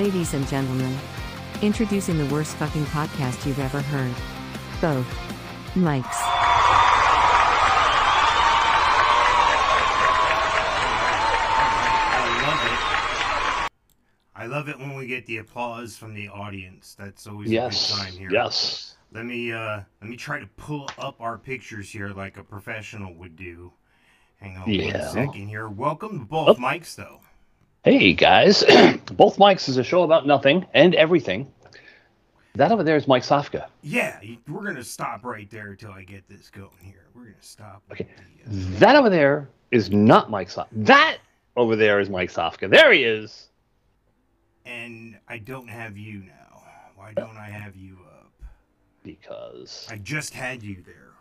Ladies and gentlemen, introducing the worst fucking podcast you've ever heard. Both Mikes. I love it. I love it when we get the applause from the audience. That's always a good time here. Yes. Let me uh let me try to pull up our pictures here like a professional would do. Hang on Yeah. one second here. Welcome to both Oh. Mikes though. Hey guys, both Mikes is a show about nothing and everything. That over there is Mike Sofka. Yeah, we're gonna stop right there until I get this going here. We're gonna stop. Okay. the, uh, That over there is not Mike Sofka. That over there is Mike Sofka. There he is. and I don't have you now. Why don't I have you up? Because I just had you there.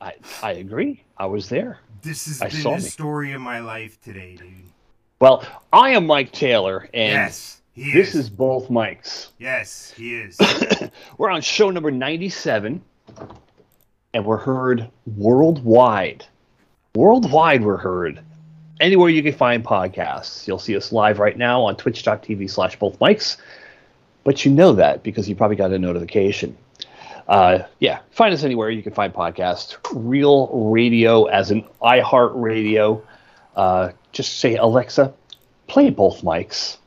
I I agree. I was there. This has I been the me. story of my life today, dude. Well, I am Mike Taylor, and yes, this is. is both Mikes. Yes, he is. We're on show number 97, and we're heard worldwide. Worldwide, we're heard. Anywhere you can find podcasts. You'll see us live right now on twitch.tv slash both Mikes. But you know that because you probably got a notification. Uh, yeah, find us anywhere you can find podcasts. Real radio as an iHeart radio. Uh, just say, Alexa, play both Mikes.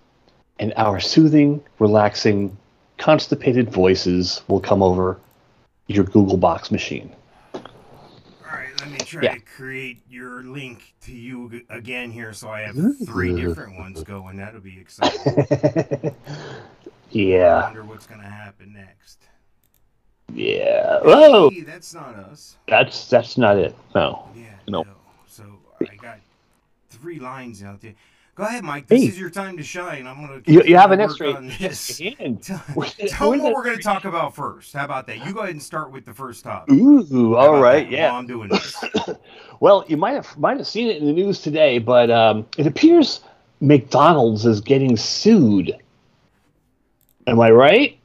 And our soothing, relaxing, constipated voices will come over your Google Box machine. All right, let me try Yeah. to create your link to you again here so I have mm-hmm. three different ones going. That'll be exciting. yeah. I wonder what's going to happen next. yeah. Oh, Hey, that's not us. that's that's not it. No. Yeah, No. no. So I got three lines out there. Go ahead, Mike. This Hey. is your time to shine. I'm going You, you have an extra on this. Tell We're- tell we're me what we're going to talk about first. How about that? You go ahead and start with the first topic. Ooh, all that yeah. While I'm doing this. Well, you might have might have seen it in the news today, but um, it appears McDonald's is getting sued. Am I right?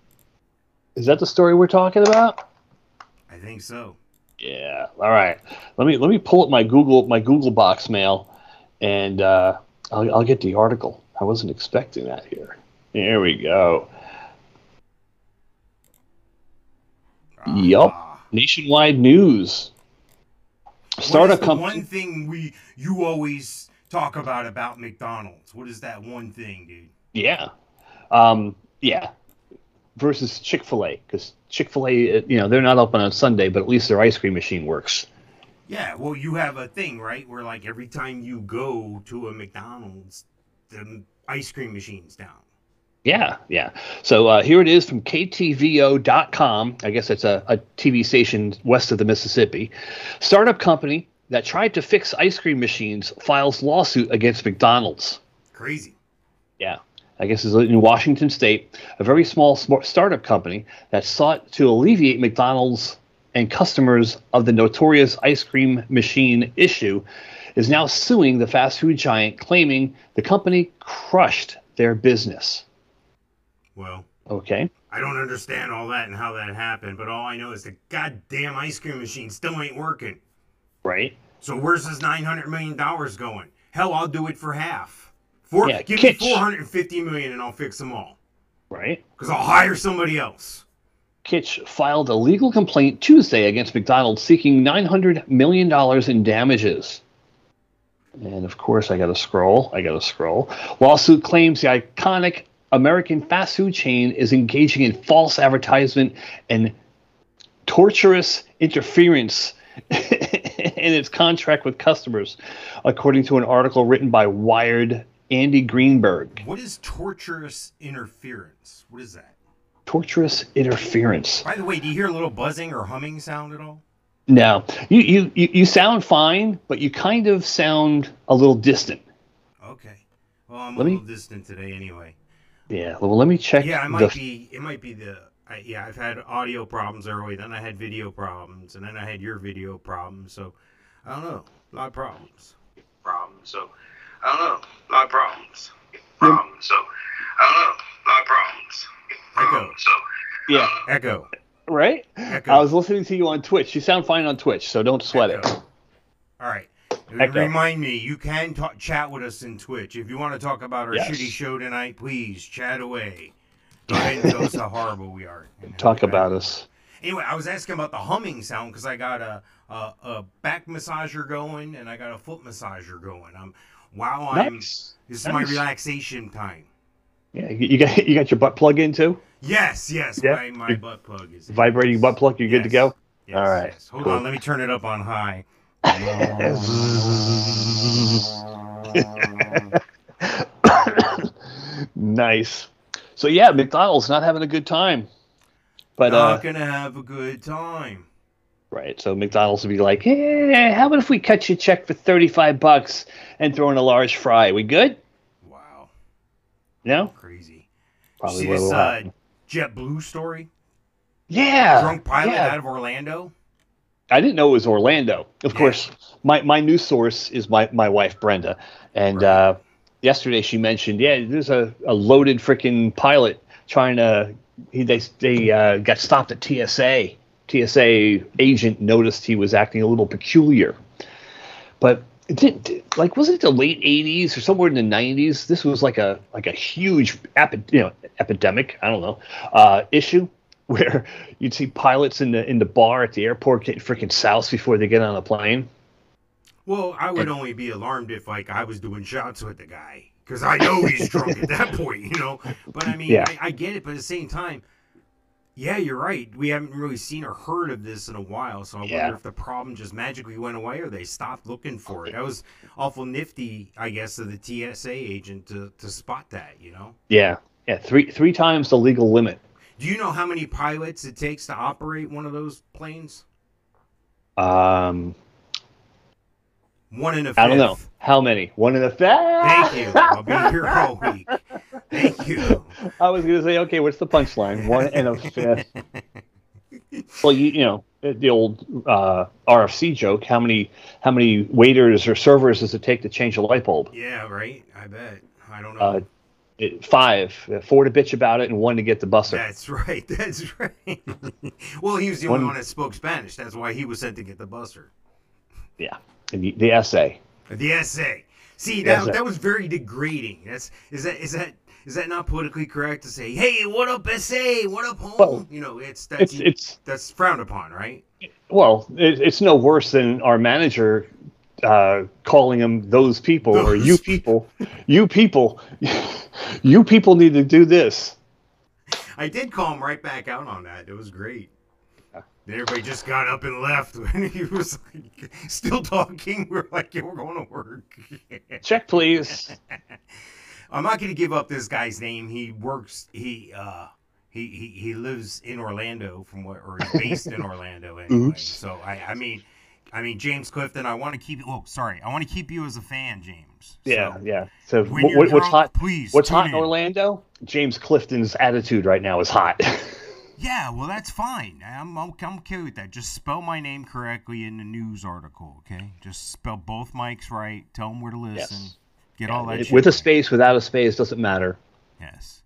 Is that the story we're talking about? I think so. Yeah. All right. Let me let me pull up my Google my Google box mail, and uh, I'll I'll get the article. I wasn't expecting that here. Here we go. Yup. Ah. Nationwide news. Startup company. one thing we you always talk about about McDonald's? What is that one thing, dude? Yeah. Um, yeah. Versus Chick Fil A, because Chick Fil A, you know, they're not open on Sunday, but at least their ice cream machine works. Yeah, well, you have a thing, right? Where like every time you go to a McDonald's, the ice cream machine's down. Yeah, yeah. So uh, here it is from KTVO.com. I guess it's a, a TV station west of the Mississippi. Startup company that tried to fix ice cream machines files lawsuit against McDonald's. Crazy. Yeah. I guess it's in Washington State. A very small smart startup company that sought to alleviate McDonald's and customers of the notorious ice cream machine issue is now suing the fast food giant, claiming the company crushed their business. Well, Okay. I don't understand all that and how that happened, but all I know is the goddamn ice cream machine still ain't working. Right. So where's this nine hundred million dollars going? Hell, I'll do it for half. Four, Yeah, give me four hundred and fifty million, and I'll fix them all. Right. Cause I'll hire somebody else. Kytch filed a legal complaint Tuesday against McDonald's seeking $900 million in damages. And of course, I got to scroll. I got to scroll. Lawsuit claims the iconic American fast food chain is engaging in false advertisement and torturous interference in its contract with customers, according to an article written by Wired Andy Greenberg. What is torturous interference? What is that? Torturous interference. By the way, do you hear a little buzzing or humming sound at all? No, you, you you sound fine, but you kind of sound a little distant. Okay. Well, I'm Let a me- little distant today anyway. Yeah. Well, let me check. Yeah, I might the, be. It might be the. I, yeah, I've had audio problems early. Then I had video problems, and then I had your video problems. So I don't know. A lot of problems. Problems. So I don't know. A lot of problems. Problems. So I don't know. A lot of problems. Echo. So Yeah. Uh, echo. Right. Echo. I was listening to you on Twitch. You sound fine on Twitch, so don't sweat it. All right. Echo. Remind me, you can talk, chat with us in Twitch. If you want to talk about our Yes. shitty show tonight, please chat away. Go ahead and tell us how horrible we are. Talk about we us. Anyway, I was asking about the humming sound because I got a, a a back massager going and I got a foot massager going. I'm wow, I'm Nice. this is my relaxation time. Yeah, you got you got your butt plug in too. Yes, yes, Yeah. my, my butt plug is Vibrating butt plug. You're good to go. Yes, All right, yes. Hold cool. on, let me turn it up on high. nice. So yeah, McDonald's not having a good time. But uh, Not gonna have a good time. right, so McDonald's would be like, "Hey, how about if we cut you a check for thirty-five bucks and throw in a large fry? We good? No, crazy. probably See this uh. JetBlue story? Yeah, Drunk pilot yeah. out of Orlando. I didn't know it was Orlando. Of Yeah. course, my, my news source is my, my wife Brenda, and Right. uh, yesterday she mentioned, yeah, there's a, a loaded freaking pilot trying to. He they they uh, got stopped at TSA. TSA agent noticed he was acting a little peculiar, but it didn't like was it the late 80s or somewhere in the 90s this was like a like a huge epi- you know epidemic i don't know uh issue where you'd see pilots in the in the bar at the airport getting freaking soused before they get on a plane Well, I would only be alarmed if like I was doing shots with the guy because I know he's drunk at that point, you know. But I mean, Yeah. I, I get it, but at the same time, yeah, you're right. We haven't really seen or heard of this in a while, so I Yeah. wonder if the problem just magically went away or they stopped looking for it. That was awful nifty, I guess, of the TSA agent to to spot that, you know. yeah yeah three three times the legal limit Do you know how many pilots it takes to operate one of those planes? um One in a fifth. i don't know how many one in the Thank you. I'll be here all week. Thank you. i was gonna say okay what's the punchline one and a fifth well you you know the old uh, rfc joke how many how many waiters or servers does it take to change a light bulb Yeah, right. I bet. I don't know. uh, it, five, uh, four to bitch about it, and one to get the buster. That's right. That's right. well, he was the only One- one that spoke Spanish. That's why he was sent to get the buster. Yeah, the, the essay. The essay. See, that, Essay. that was very degrading. That's is that is that is that not politically correct to say, "Hey, what up, essay? What up, home?" Well, you know, it's that's It's it's that's frowned upon, right? well, it, it's no worse than our manager uh, calling them those people or you people, you people, you people need to do this. I did call him right back out on that. It was great. Then everybody just got up and left when he was like, still talking. We're like, yeah, we're going to work. Check, please. I'm not going to give up this guy's name. He works. He uh, he, he he lives in Orlando, from what, or he's based in Orlando anyway. Oops. So I I mean, I mean James Clifton. I want to keep. Oh, sorry. I want to keep you as a fan, James. Yeah, So, yeah. So what, what's drunk, hot? Please. What's hot in in. Orlando? James Clifton's attitude right now is hot. Yeah, well, that's fine. I'm, I'm, I'm okay with that. Just spell my name correctly in the news article, okay? Just spell both Mikes right. Tell them where to listen. Yes. Get all that shit With a space, without a space, doesn't matter. Yes.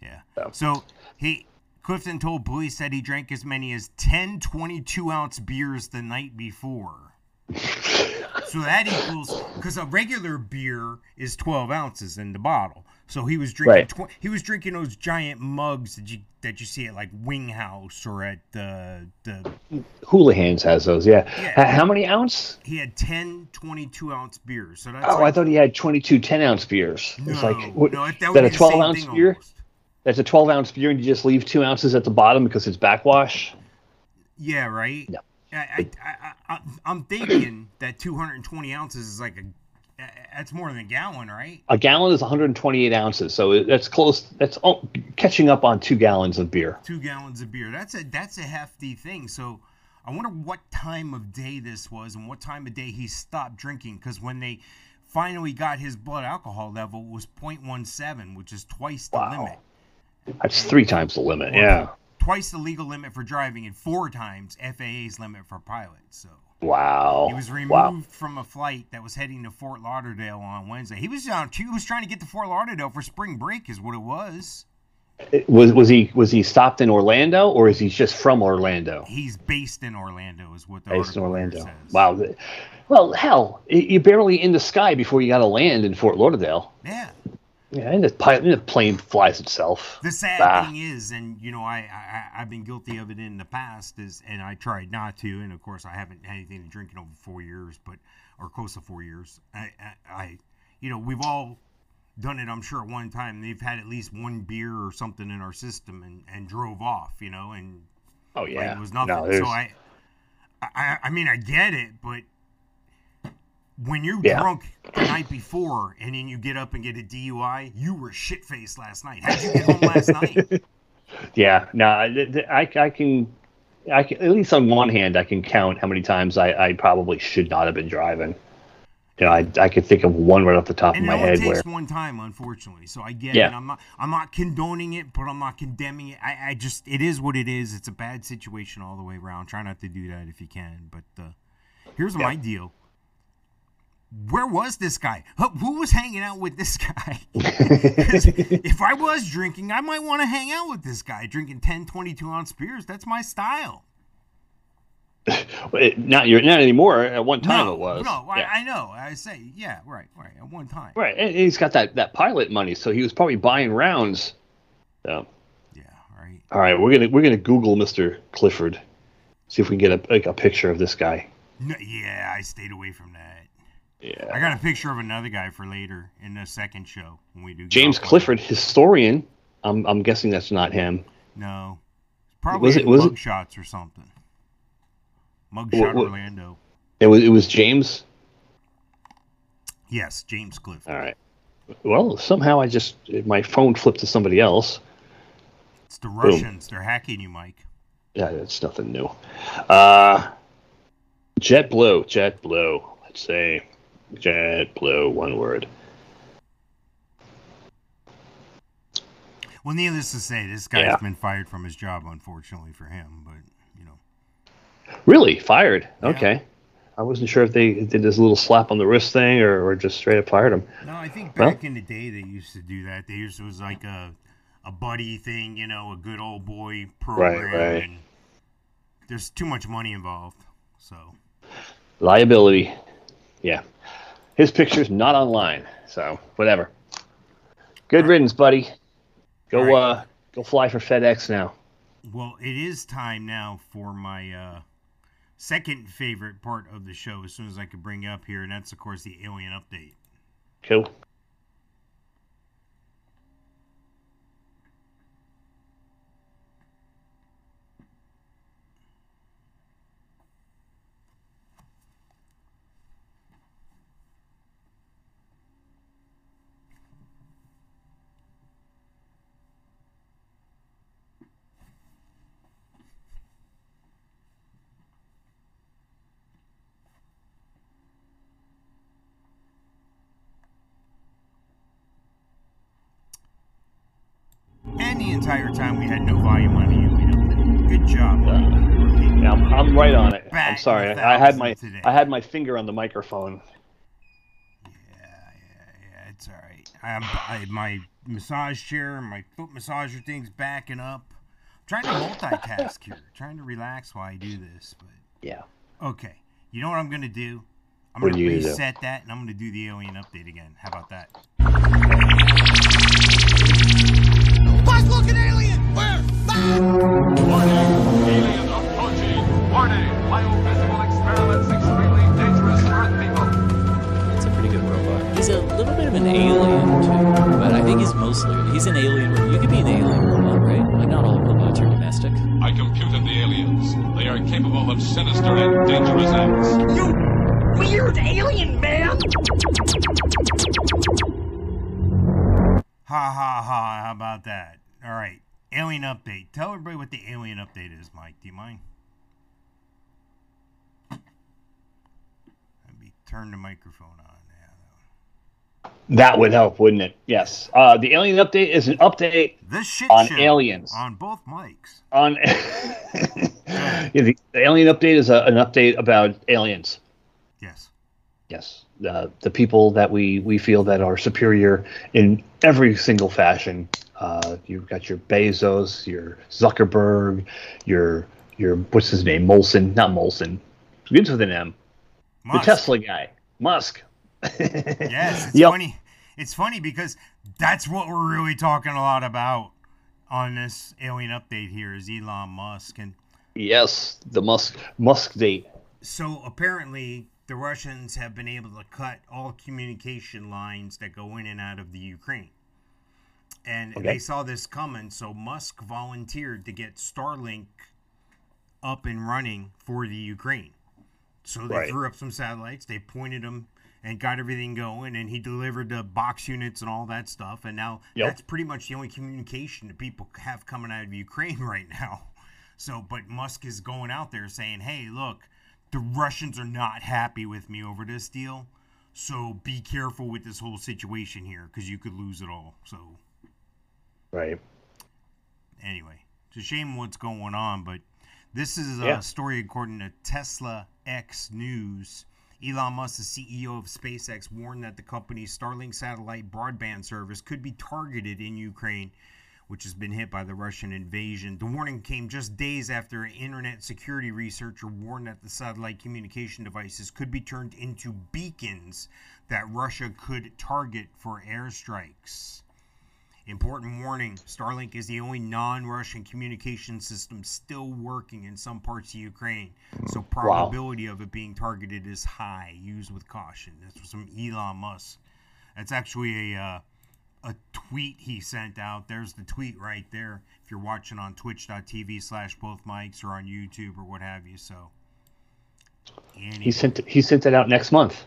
Yeah. So. So he Clifton told police that he drank as many as 10 22 ounce beers the night before. so that equals because a regular beer is 12 ounces in the bottle. So he was drinking. Right. Tw- he was drinking those giant mugs that you that you see at like Wing House or at the the. Houlihan's has those, yeah. Yeah. How many ounce? He had 10 22 ounce beers. So that's Oh, I thought he had 22 10 ounce beers. no, it's like, what, no, that, that a 12 ounce beer? almost. That's a 12 ounce beer, and you just leave two ounces at the bottom because it's backwash. Yeah, right. Yeah. I, I, I, I, I'm thinking that 220 ounces is like a. That's more than a gallon, right? A gallon is 128 ounces, so that's close. That's all, catching up on two gallons of beer. Two gallons of beer. That's a that's a hefty thing. So, I wonder what time of day this was and what time of day he stopped drinking. Because when they finally got his blood alcohol level, it was 0.17, which is twice the Wow. limit. That's three times the limit. Yeah. Twice the legal limit for driving and four times FAA's limit for pilots. So. Wow. He was removed Wow. from a flight that was heading to Fort Lauderdale on Wednesday. He was on. He was trying to get to Fort Lauderdale for spring break, is what it was. Was was he was he stopped in Orlando or is he just from Orlando? He's based in Orlando, is what the Based in Orlando. says. Wow. Well, hell, you're barely in the sky before you got to land in Fort Lauderdale. Yeah. Yeah, and the, the plane flies itself. The sad Ah. thing is, and you know, I, I I've been guilty of it in the past, is and I tried not to, and of course I haven't had anything to drink in over four years, but or close to four years. I, I, I you know, we've all done it. I'm sure at one time they've had at least one beer or something in our system and and drove off, you know, and Oh like, yeah, it was nothing. No, so I, I, I mean, I get it, but when you're Yeah. drunk the night before and then you get up and get a DUI, you were shit faced last night. How'd you get home last night? Yeah, no, I, I, I can, I can, at least on one hand, I can count how many times I, I probably should not have been driving. You know, I, I could think of one right off the top And of my head takes where, one time, unfortunately. So I get Yeah. it. I'm not, I'm not condoning it, but I'm not condemning it. I, I just, it is what it is. It's a bad situation all the way around. Try not to do that if you can. But uh, here's my deal. Where was this guy? Who who was hanging out with this guy? if I was drinking, I might want to hang out with this guy drinking 10, 22 ounce beers. That's my style. not you're not anymore. At one time no, it was. no, Yeah. I, I know. I say, yeah, right, right. At one time. right, and he's got that that pilot money, so he was probably buying rounds. So, Yeah, right. all right, we're gonna we're gonna Google Mr. Clifford, see if we can get a like a picture of this guy. No, yeah, I stayed away from that. Yeah. I got a picture of another guy for later in the second show when we do. James. Clifford, historian. I'm I'm guessing that's not him. No, It's probably Was it- was it- shots or something. Mugshot what- Orlando. It was it was James. Yes, James Clifford. All right. Well, somehow I just my phone flipped to somebody else. It's the Russians. They're hacking you, Mike. Yeah, it's nothing new. Uh, JetBlue, JetBlue. Let's say JetBlue, one word. Well, needless to say, this guy's Yeah. been fired from his job, unfortunately for him. But you know, Really fired? Yeah. Okay. I wasn't sure if they did this little slap on the wrist thing or, or just straight up fired him. no, I think Well- back in the day they used to do that. They used it was like a a buddy thing, you know, a good old boy program. right. And there's too much money involved, so. Liability. Yeah. His picture's not online, so whatever. Good riddance, buddy. Go right. uh go fly for FedEx now. Well, it is time now for my uh, second favorite part of the show. As soon as I could bring up here, and that's of course the alien update. Cool. And the entire time we had no volume on the alien update. Good job. Uh, Mike. Yeah, I'm, I'm right on it. I'm sorry. I, I had my today. I had my finger on the microphone. Yeah, yeah, yeah. It's all right. I'm, I, my massage chair, my foot massager thing's backing up. I'm trying to multitask here. Trying to relax while I do this, but Yeah. okay. You know what I'm gonna do? I'm What gonna are do? reset that, and I'm gonna do the alien update again. How about that? Fast looking alien! Where? Warning! Alien approaching! Warning! Biophysical experiments extremely dangerous to Earth people! It's a pretty good robot. He's a little bit of an alien too, but I think he's mostly he's an alien. ro- You could be an alien robot, right? Like not all robots are domestic. I computed the aliens. They are capable of sinister and dangerous acts. You weird alien man! Ha ha ha! How about that? All right, alien update. Tell everybody what the alien update is, Mike. Do you mind? Let me turn the microphone on. Yeah. That would help, wouldn't it? Yes. Uh, the alien update is an update The shit On aliens. on both Mikes. on. yeah, the, the alien update is a, an update about aliens. Yes. Yes, the the people that we we feel that are superior in every single fashion Uh, you've got your Bezos, your Zuckerberg, your your what's his name, Molson, not Molson, begins with an M. Musk. The Tesla guy, Musk. Yes, it's Yep. funny. It's funny because that's what we're really talking a lot about on this alien update here is Elon Musk and Yes, the Musk Musk date. so apparently the Russians have been able to cut all communication lines that go in and out of the Ukraine. And Okay. they saw this coming, so Musk volunteered to get Starlink up and running for the Ukraine. So they Right. threw up some satellites, they pointed them and got everything going, and he delivered the box units and all that stuff. And now Yep. that's pretty much the only communication that people have coming out of Ukraine right now. So, but Musk is going out there saying, hey, look, the Russians are not happy with me over this deal. So be careful with this whole situation here because you could lose it all. So, Right. anyway, it's a shame what's going on, but this is a Yeah. story according to Tesla X News. Elon Musk, the CEO of SpaceX, warned that the company's Starlink satellite broadband service could be targeted in Ukraine, which has been hit by the Russian invasion. The warning came just days after an internet security researcher warned that the satellite communication devices could be turned into beacons that Russia could target for airstrikes. Important warning Starlink is the only non Russian communication system still working in some parts of Ukraine. So, probability of it being targeted is high. Use with caution. That's from Elon Musk. That's actually a, uh, a tweet he sent out. There's the tweet right there if you're watching on twitch.tv slash both Mikes or on YouTube or what have you. So, anyway. He sent he sent it out next month.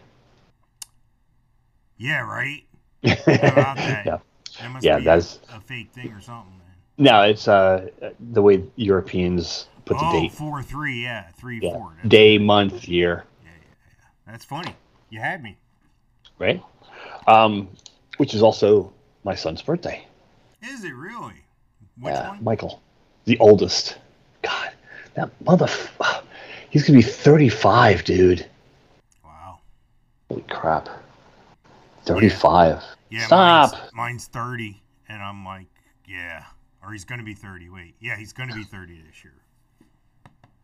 yeah, right? How about that? yeah. That Yeah, that's- a, a fake thing or something, man. No, it's uh the way Europeans put the oh, date. four three, yeah, three Yeah. four. Day, month, year, Yeah, yeah, yeah. that's funny. You had me. right? Um, which is also my son's birthday. Is it really? Which yeah, one? Michael, the oldest. God, that mother. He's gonna be 35, dude. Wow. Holy crap. 35. Yeah, Stop. Mine's, mine's thirty, and I'm like, yeah, or he's gonna be thirty. Wait, yeah, he's gonna be thirty this year.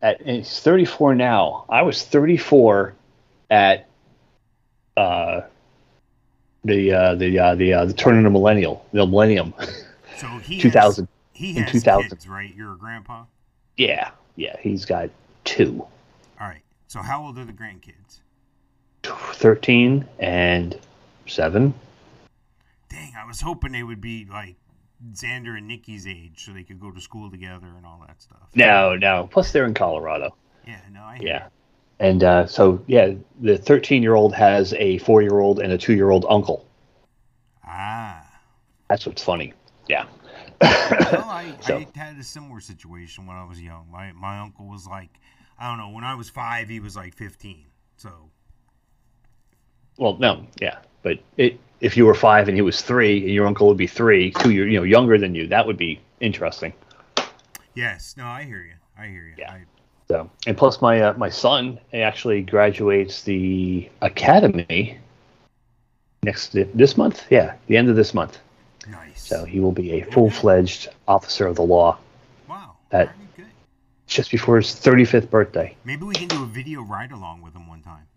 At, and he's 34 now. I was 34 at uh, the uh, the uh, the uh, the turn of the millennial, the millennium. So he 2000. Has, he has 2000. kids, right? You're a grandpa. yeah, yeah. He's got two, All right. So how old are the grandkids? 13 and seven. Dang, I was hoping they would be like Xander and Nikki's age, so they could go to school together and all that stuff. No, no. Plus, they're in Colorado. Yeah, no, I Yeah. And uh, so, yeah, the 13 year old has a four year old and a two year old uncle. Ah. That's what's funny. Yeah. Well, I, So- I had a similar situation when I was young. My my uncle was like, I don't know, when I was five, he was like fifteen. So Well, no, yeah. But it, if you were five and he was three, and your uncle would be three, two years, you know, younger than you, that would be interesting. yes, no, I hear you. I hear you. Yeah. I, So, and plus, my uh, my son actually graduates the academy next this month. Yeah, the end of this month. nice. So he will be a full fledged officer of the law wow. that- just before his 35th birthday. Maybe we can do a video ride along with him one time.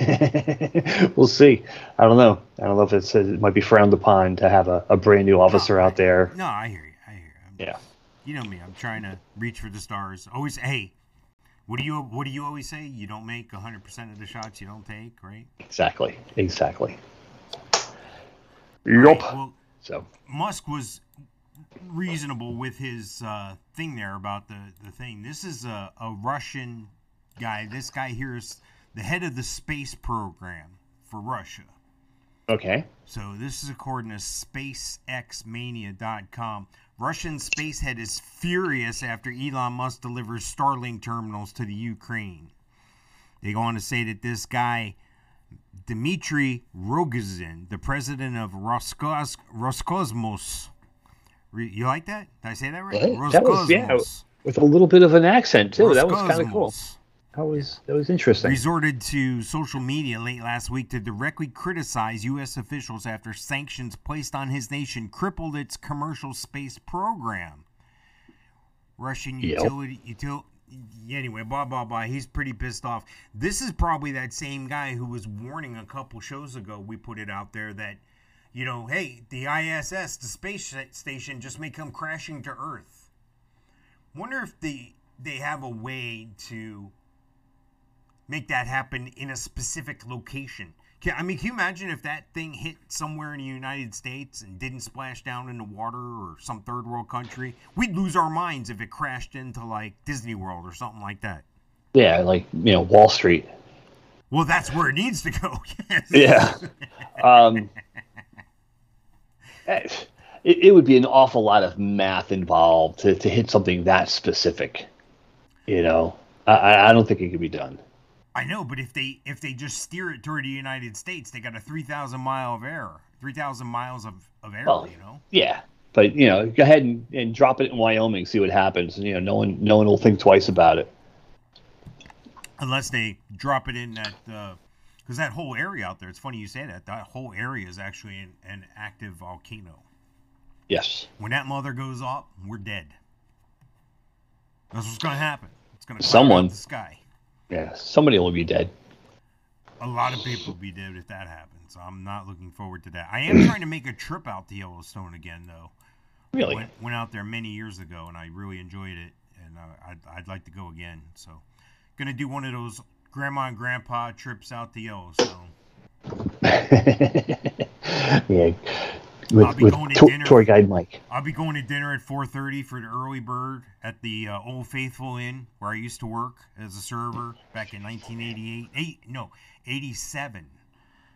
we'll see. I don't know. I don't know if it's it might be frowned upon to have a, a brand new officer out there. No, I hear you. I hear you. I'm- Yeah. You know me. I'm trying to reach for the stars. Always, hey, what do you what do you always say? You don't make 100% of the shots you don't take, right? Exactly. Exactly. Right, Well, So Musk was reasonable with his uh, thing there about the, the thing. This is a, a Russian guy. This guy here is the head of the space program for Russia. okay. So this is according to SpaceXMania.com. Russian space head is furious after Elon Musk delivers Starlink terminals to the Ukraine. They go on to say that this guy, Dmitry Rogozin, the president of Roskos- Roscosmos, Re- you like that? Did I say that right? Yeah, that was- yeah. With a little bit of an accent too. That was kind of cool. That was that was interesting. resorted to social media late last week to directly criticize U.S. officials after sanctions placed on his nation crippled its commercial space program. Russian Yep. utility util, anyway, blah blah blah. He's pretty pissed off. This is probably that same guy who was warning a couple shows ago. We put it out there that, you know, hey, the ISS, the space station, just may come crashing to Earth. Wonder if the they have a way to make that happen in a specific location. Can, I mean, can you imagine if that thing hit somewhere in the United States and didn't splash down in the water or some third world country? We'd lose our minds if it crashed into like Disney World or something like that. Yeah, like you know Wall Street. Well, that's where it needs to go. yes. Yeah. Um, eh, it, it would be an awful lot of math involved to, to hit something that specific. You know, I, I don't think it could be done. I know, but if they if they just steer it toward the United States, they got a three thousand mile of error, three thousand miles of, of error. Well, you know. Yeah, but you know, go ahead and, and drop it in Wyoming, see what happens. You know, no one no one will think twice about it. unless they drop it in that uh, because that whole area out there it's funny you say that that whole area is actually an, an active volcano Yes. when that mother goes up we're dead that's what's going to happen it's going to Someone- the sky Yeah. Somebody will be dead. a lot of people will be dead if that happens so i'm not looking forward to that i am trying to make a trip out to yellowstone again though Really. went, went out there many years ago and i really enjoyed it and uh, I'd, I'd like to go again so gonna do one of those grandma and grandpa trips out to yellowstone yeah. I'll With, be with going to tour, dinner. tour guide Mike. I'll be going to dinner at 4:30 for the early bird at the uh, Old Faithful Inn where I used to work as a server back in 1988. Eight, no, 87.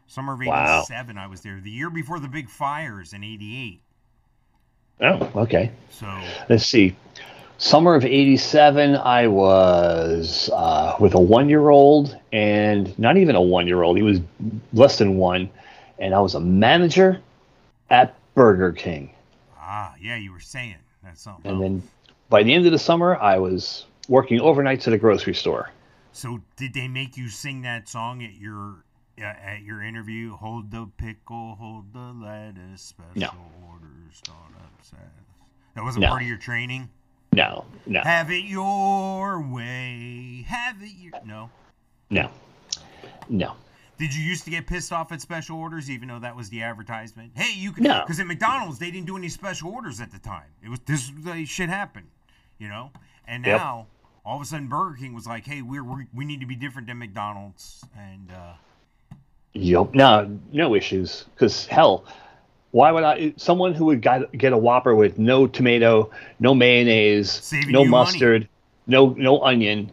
Summer of Wow. 87 I was there. The year before the big fires in 88. Oh, okay. So, Let's see. Summer of 87, I was uh, with a one year old and not even a one year old. He was less than one. And I was a manager at Burger King. ah, yeah, you were saying that's something. And then by the end of the summer, I was working overnights at a grocery store. So, did they make you sing that song at your uh, at your interview? Hold the pickle, hold the lettuce, special No. orders, don't upset. That wasn't No. part of your training. No, no, Have it your way. Have it your no. no, no. Did you used to get pissed off at special orders, even though that was the advertisement? Hey, you can No. because at McDonald's they didn't do any special orders at the time. It was this like, shit happened, you know. And Yep. now all of a sudden Burger King was like, hey, we're, we we need to be different than McDonald's, and uh, Yep. No, no issues. Because hell, why would I? Someone who would get a Whopper with no tomato, no mayonnaise, no you money. mustard, no no onion.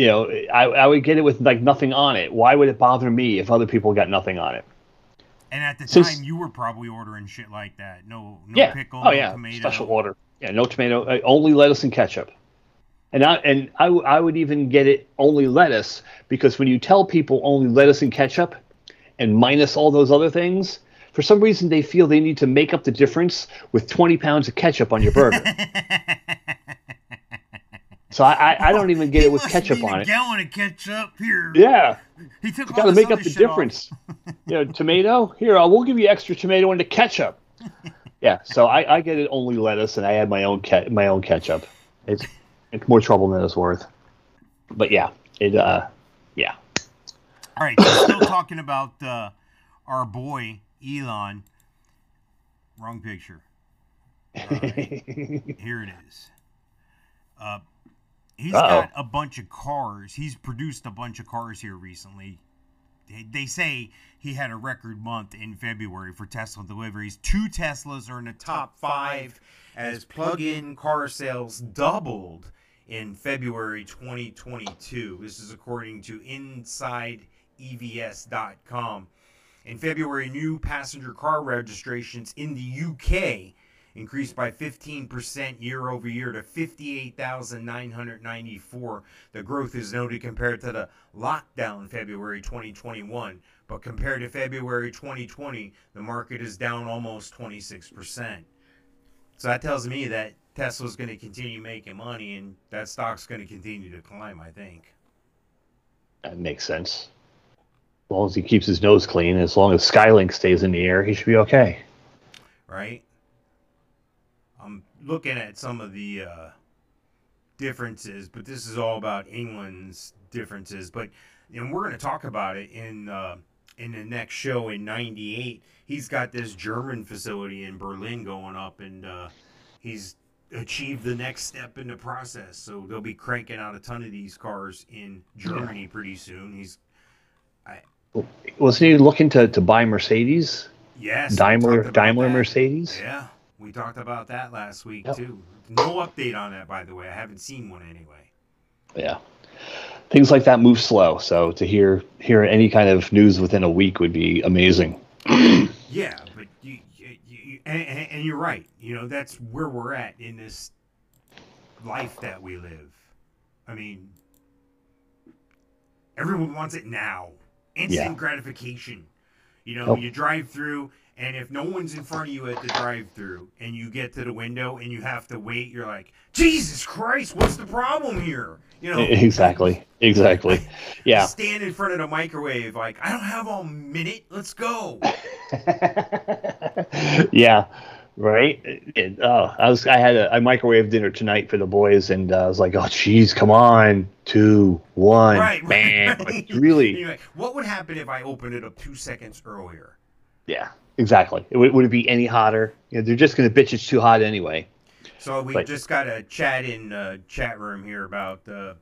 You know, I, I would get it with like nothing on it. Why would it bother me if other people got nothing on it? and at the Since- time you were probably ordering shit like that. No, no yeah. pickle, oh no yeah. tomato. Special order. Yeah. No tomato. uh, Only lettuce and ketchup. And I and I, w- I would even get it only lettuce because when you tell people only lettuce and ketchup, and minus all those other things, for some reason they feel they need to make up the difference with 20 pounds of ketchup on your burger. so I, I, I don't even get He it with ketchup on a it. gallon of ketchup here. Yeah, he took got to make up the difference. you know, tomato here, I will give you extra tomato and the ketchup. Yeah, so I, I get it only lettuce, and I add my own ke- my own ketchup. It's it's more trouble than it's worth. But yeah, it uh, yeah. All right, so still talking about uh, our boy Elon. Wrong picture. Right, here it is. Uh, he's Uh-oh. got a bunch of cars. He's produced a bunch of cars here recently. They, they say he had a record month in February for Tesla deliveries. Two Teslas are in the top five as plug-in car sales doubled in February 2022. This is according to InsideEVS.com. In February, new passenger car registrations in the UK increased by 15% year over year to 58,994. The growth is noted compared to the lockdown February 2021, but compared to February 2020, the market is down almost 26%. So that tells me that Tesla's going to continue making money and that stock's going to continue to climb, I think. That makes sense. As long as he keeps his nose clean, as long as Skylink stays in the air, he should be okay. right? I'm looking at some of the uh, differences, but this is all about England's differences. But and we're going to talk about it in uh, in the next show in '98. He's got this German facility in Berlin going up, and uh, he's achieved the next step in the process. So they'll be cranking out a ton of these cars in Germany pretty soon. He's I, Wasn't he looking to, to buy Mercedes? yes, Daimler Daimler that. Mercedes? Yeah, we talked about that last week Yep. too. No update on that, by the way. I haven't seen one anyway. Yeah. Things like that move slow, so to hear hear any kind of news within a week would be amazing. Yeah, but you, you, you and, and you're right. You know, that's where we're at in this life that we live. I mean, everyone wants it now. Instant Yeah. gratification. You know, Nope. you drive through, and if no one's in front of you at the drive-through, and you get to the window and you have to wait, you're like, Jesus Christ, what's the problem here? You know, Exactly. Exactly. Yeah. Stand in front of the microwave, like, I don't have a minute. Let's go. yeah. Right. It, oh, I was. I had a, I microwave dinner tonight for the boys, and uh, I was like, "Oh, jeez, come on, two, one, right, bam!" right. Like, really, like, what would happen if I opened it up two seconds earlier? yeah, exactly. It, would would it be any hotter? You know, they're just gonna bitch it's too hot anyway. So we But- just got a chat in uh, chat room here about uh,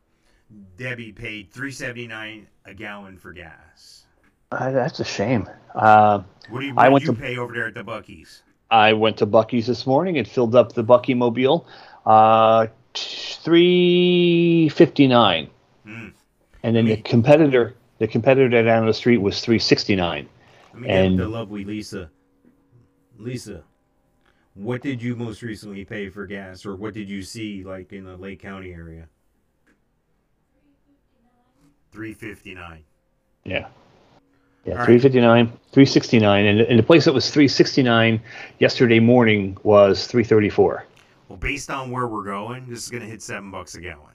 Debbie paid three seventy nine a gallon for gas. Uh, that's a shame. Uh, What do you, I went did you to- pay over there at the Buc-ee's? I went to Buc-ee's this morning and filled up the Bucky mobile. Uh, three fifty nine, Hmm. and then the competitor, the competitor down the street was three sixty nine. Let me And- get the lovely Lisa. Lisa, what did you most recently pay for gas, or what did you see like in the Lake County area? Three fifty nine. Yeah. Yeah, All right. 359, 369, and, and the place that was 369 yesterday morning was 334. Well, based on where we're going, this is gonna hit seven bucks a gallon.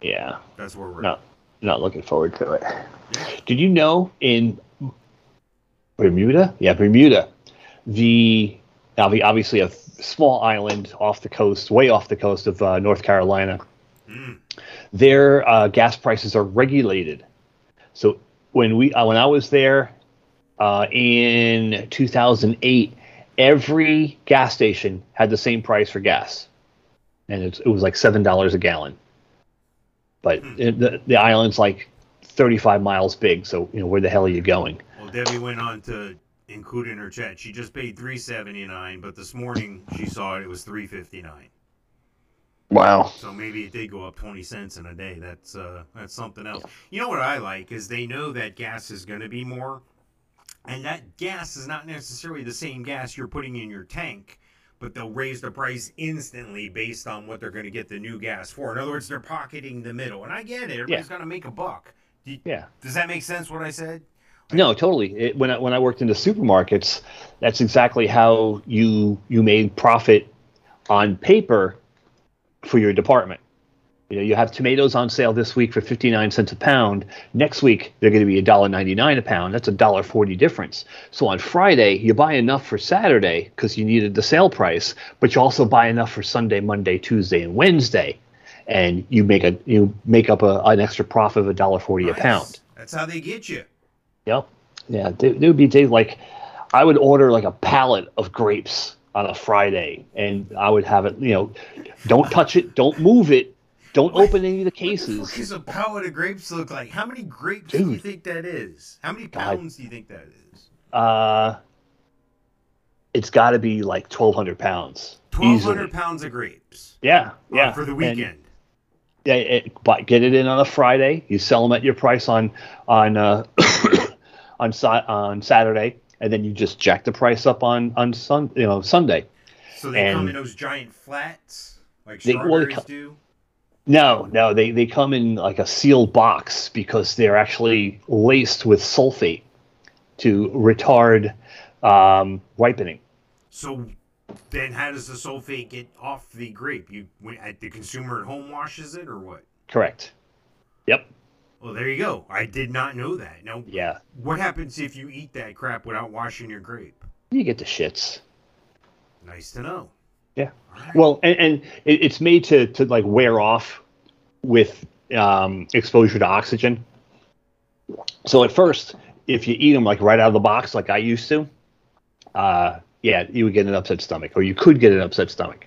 Yeah, That's where we're. not not looking forward to it. Did you know in Bermuda? Yeah, Bermuda, the now obviously a small island off the coast, way off the coast of uh, North Carolina. Mm. Their uh, gas prices are regulated. So when we uh, when I was there uh, in 2008, every gas station had the same price for gas, and it, it was like seven dollars a gallon. But it, the the island's like 35 miles big, so you know where the hell are you going? Debbie went on to include in her chat. She just paid three seventy nine, but this morning she saw it. It was three fifty nine. Wow. So maybe it did go up twenty cents in a day. That's uh, that's something else. You know what I like is they know that gas is going to be more, and that gas is not necessarily the same gas you're putting in your tank, but they'll raise the price instantly based on what they're going to get the new gas for. In other words, they're pocketing the middle, and I get it. Everybody's going to make a buck. Do you- Yeah. Does that make sense? What I said? No, totally. It, when I, when I worked in the supermarkets, that's exactly how you you made profit on paper for your department. You know, you have tomatoes on sale this week for 59 cents a pound. Next week they're going to be $1.99 a pound. That's a $1.40 difference. So on Friday, you buy enough for Saturday because you needed the sale price, but you also buy enough for Sunday, Monday, Tuesday, and Wednesday. And you make a you make up a, an extra profit of $1.40 a pound. That's how they get you. Yep. Yeah, there, there would be days like I would order like a pallet of grapes on a Friday, and I would have it. You know, don't touch it, don't move it, don't open any of the What the cases. fuck does a pallet of grapes look like? How many grapes do you think that is? How many God. pounds do you think that is? Uh, it's got to be like twelve hundred pounds. Twelve hundred pounds of grapes. Yeah, uh, yeah. for the And- weekend. Yeah, it, but get it in on a Friday. You sell them at your price on on uh, on on Saturday, and then you just jack the price up on on Sun you know Sunday. so they come in those giant flats like They- well, they strawberries do. No, no, they, they come in like a sealed box because they're actually laced with sulfate to retard um, ripening. So then, how does the sulfate get off the grape? You at the consumer at home washes it or what? Correct. Yep. Well, there you go. I did not know that. Now, Yeah, what happens if you eat that crap without washing your grape? you get the shits. Nice to know. Yeah. Well, and, and it, it's made to to like wear off with um, exposure to oxygen. So at first, if you eat them like right out of the box, like I used to, uh, yeah, you would get an upset stomach, or you could get an upset stomach.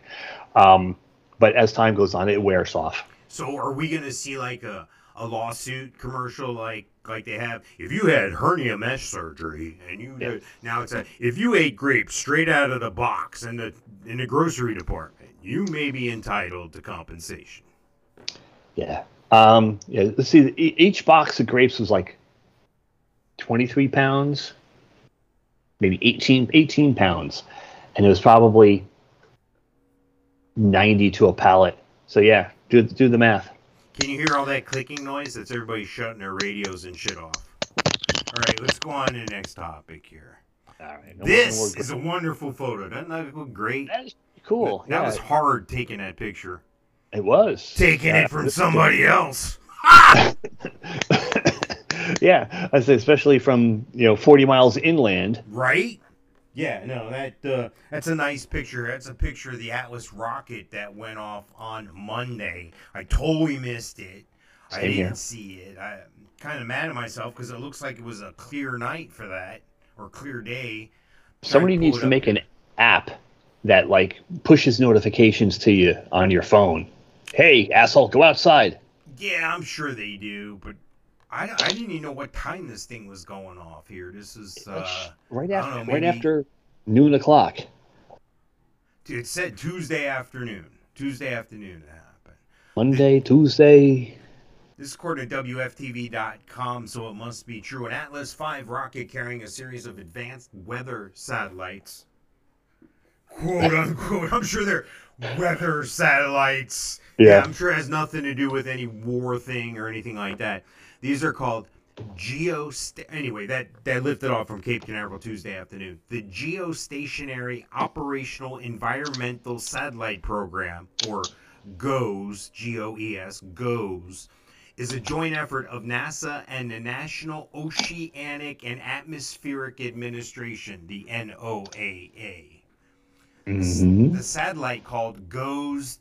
Um, but as time goes on, it wears off. So are we gonna see like a, a lawsuit commercial like like they have if you had hernia mesh surgery and you Yeah. now it's a if you ate grapes straight out of the box in the in the grocery department you may be entitled to compensation. Yeah. Um, yeah. Let's see. Each box of grapes was like 23 pounds, maybe 18, 18 pounds. And it was probably 90 to a pallet. So yeah, do, do the math. Can you hear all that clicking noise? That's everybody shutting their radios and shit off. All right, let's go on to the next topic here. All right. no This is a wonderful photo. Doesn't that look great? That is cool. That yeah, was hard taking that picture. it was. Taking Yeah, it from somebody else. yeah, I say especially from you know 40 miles inland. Right? Yeah, no, that uh, that's a nice picture. That's a picture of the Atlas rocket that went off on Monday. I totally missed it. I didn't here. see it. I'm kind of mad at myself because it looks like it was a clear night for that or clear day. Somebody needs to make an app that like pushes notifications to you on your phone. Hey, asshole, go outside. Yeah, I'm sure they do, but I, I didn't even know what time this thing was going off here. This is uh, right after know, right after noon o'clock. Dude, it said Tuesday afternoon. Tuesday afternoon it happened. Monday, Tuesday. This is according to WFTV.com, so it must be true. An Atlas V rocket carrying a series of advanced weather satellites. Quote unquote. I'm sure they're weather satellites. Yeah. I'm sure it has nothing to do with any war thing or anything like that. These are called geo. Anyway, that that lifted off from Cape Canaveral Tuesday afternoon. The Geostationary Operational Environmental Satellite Program, or GOES, G O E S, GOES, is a joint effort of NASA and the National Oceanic and Atmospheric Administration, the NOAA. Mhm. The satellite called GOES-T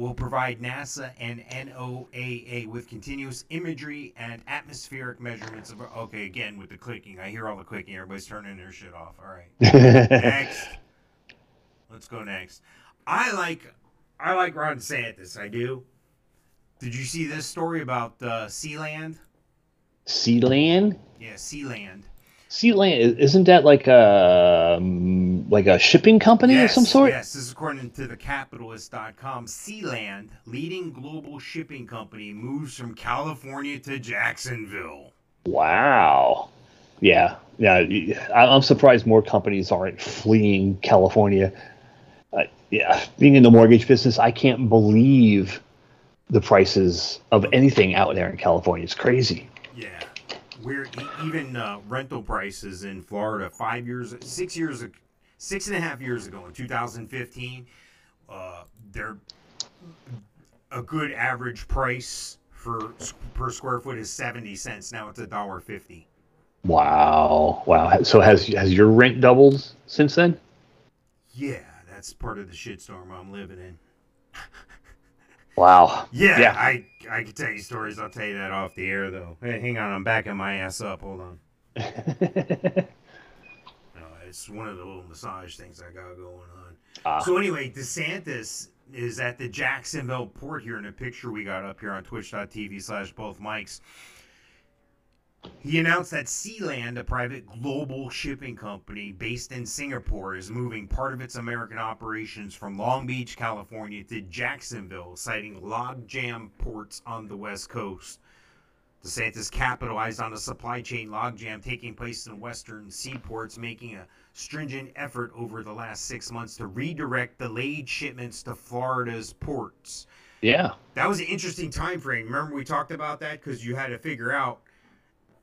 will provide NASA and NOAA with continuous imagery and atmospheric measurements of. Okay, again with the clicking, I hear all the clicking. Everybody's turning their shit off. All right, next. Let's go next. I like, I like Ron DeSantis. I do. Did you see this story about uh, Sealand? Sealand. Yeah, Sealand. Sealand isn't that like a um, like a shipping company yes, of some sort? Yes, this is according to thecapitalist.com. Sealand, leading global shipping company, moves from California to Jacksonville. Wow. Yeah, yeah. I- I'm surprised more companies aren't fleeing California. Uh, yeah, being in the mortgage business, I can't believe the prices of anything out there in California. It's crazy. Yeah. We're e- even uh, rental prices in Florida five years, six years, six and a half years ago in 2015, uh, they're a good average price for per square foot is 70 cents. Now it's a dollar fifty. Wow, wow. So has has your rent doubled since then? Yeah, that's part of the shitstorm I'm living in. Wow. Yeah, Yeah. I I could tell you stories. I'll tell you that off the air though. Hey, hang on, I'm backing my ass up. Hold on. No, it's one of the little massage things I got going on. Ah. So anyway, DeSantis is at the Jacksonville port here in a picture we got up here on twitch.tv slash both Mikes. He announced that Sealand, a private global shipping company based in Singapore, is moving part of its American operations from Long Beach, California to Jacksonville, citing logjam ports on the West Coast. DeSantis capitalized on a supply chain logjam taking place in western seaports, making a stringent effort over the last six months to redirect delayed shipments to Florida's ports. Yeah. That was an interesting time frame. Remember we talked about that because you had to figure out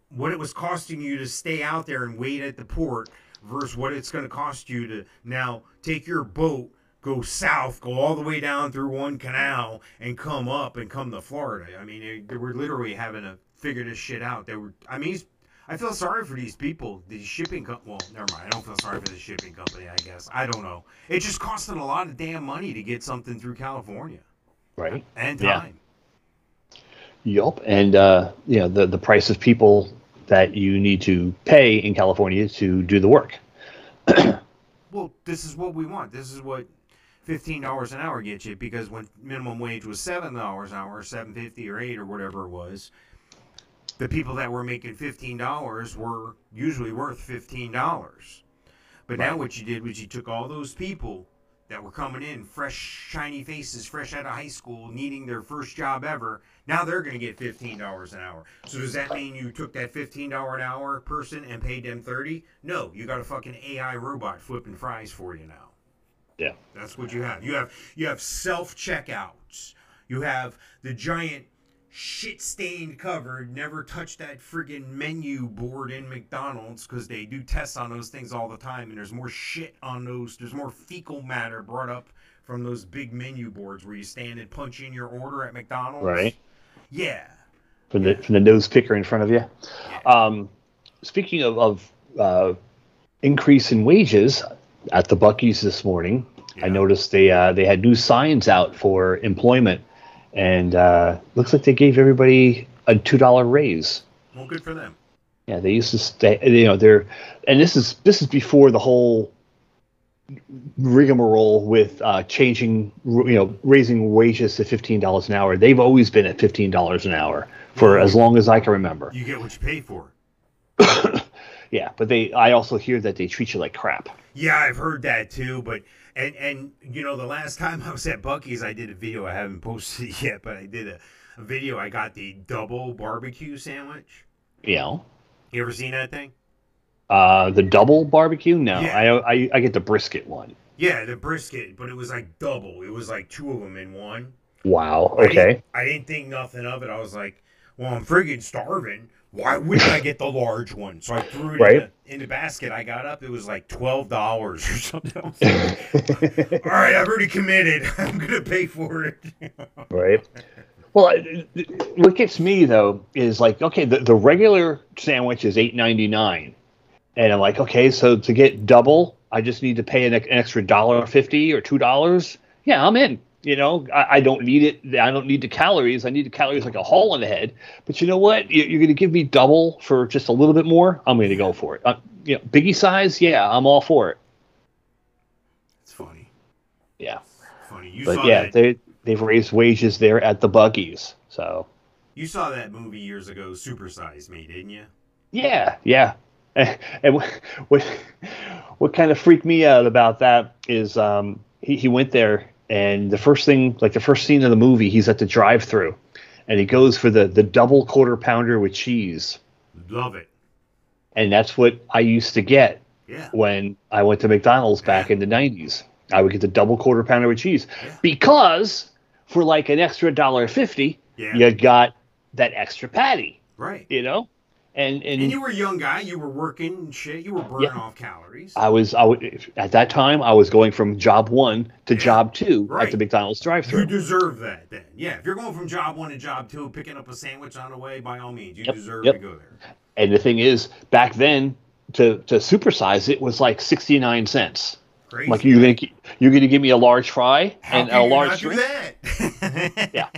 what it was costing you to stay out there and wait at the port versus what it's going to cost you to now take your boat, go south, go all the way down through one canal, and come up and come to Florida. I mean, they, they were literally having to figure this shit out. They were. I mean, I feel sorry for these people. These shipping com- well, never mind. I don't feel sorry for the shipping company. I guess I don't know. It just costing a lot of damn money to get something through California Right. and Yeah. time. Yup. And uh, you know the the price of people that you need to pay in California to do the work. Well, this is what we want. This is what fifteen dollars an hour gets you because when minimum wage was seven dollars an hour, seven fifty or eight or whatever it was, the people that were making fifteen dollars were usually worth fifteen dollars. But now what you did was you took all those people that were coming in, fresh shiny faces, fresh out of high school, needing their first job ever. Now they're going to get fifteen dollars an hour. So does that mean you took that fifteen dollar an hour person and paid them thirty? No, you got a fucking AI robot flipping fries for you now. Yeah. That's what you have. You have you have self checkouts. You have the giant shit stained cover. never touch that friggin' menu board in McDonald's because they do tests on those things all the time, and there's more shit on those. There's more fecal matter brought up from those big menu boards where you stand and punch in your order at McDonald's. Right. Yeah. from the from the nose picker in front of you. Um, speaking of, of uh, increase in wages at the Buc-ee's this morning, I noticed they uh, they had new signs out for employment, and uh, looks like they gave everybody a two dollar raise. Well, good for them. Yeah, they used to stay. You know, they're and this is this is before the whole rigmarole with uh, changing, you know, raising wages to fifteen dollars an hour. They've always been at fifteen dollars an hour for as long as I can remember. You get what you pay for. Yeah, but they. I also hear that they treat you like crap. Yeah, I've heard that too. But and and you know, the last time I was at Buc-ee's, I did a video. I haven't posted it yet, but I did a, a video. I got the double barbecue sandwich. Yeah. You ever seen that thing? Uh, the double barbecue. No, Yeah. I, I I get the brisket one. Yeah, the brisket, but it was like double. It was like two of them in one. Wow. I Okay. didn't, I didn't think nothing of it. I was like, well, I'm friggin' starving. Why wouldn't I get the large one? So I threw it Right. in, the, in the basket. I got up. It was like twelve dollars or something. Like, All right, I've already committed. I'm gonna pay for it. right? Well, I- what gets me though is like, okay, the, the regular sandwich is eight ninety nine, and I'm like, okay, so to get double, I just need to pay an, an extra dollar fifty or two dollars. Yeah, I'm in. You know, I, I don't need it. I don't need the calories. I need the calories like a hole in the head. But you know what? You, you're going to give me double for just a little bit more. I'm going to go for it. Uh, you know, biggie size, yeah, I'm all for it. It's funny. Yeah, Funny. You but saw yeah, that. they they've raised wages there at the Buc-ee's. So You saw that movie years ago, Super Size Me, didn't you? Yeah, yeah. And what what, what kind of freaked me out about that is um, he, he went there and the first thing, like the first scene of the movie, he's at the drive-through, and he goes for the the double quarter pounder with cheese, Love it. and that's what I used to get Yeah. when I went to McDonald's back in the '90s. I would get the double quarter pounder with cheese Yeah. because for like an extra dollar fifty, Yeah. you got that extra patty, Right. you know, and and, And you were a young guy. You were working and shit. You were burning Yeah. off calories. I was I would at that time I was going from job one to Yeah, job two right. at the McDonald's drive-through. You deserve that then. Yeah, if you're going from job one to job two, picking up a sandwich on the way, by all means, you Yep, deserve yep. to go there. And the thing is, back then to to supersize it was like sixty nine cents. Crazy. Like you're gonna you're gonna give me a large fry How and a large not do drink. that? Yeah.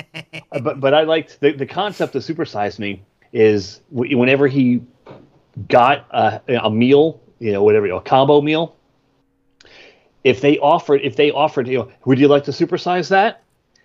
But but I liked the the concept of supersize me is whenever he got a, a meal, you know, whatever a combo meal. If they offered, if they offered, you know, would you like to supersize that?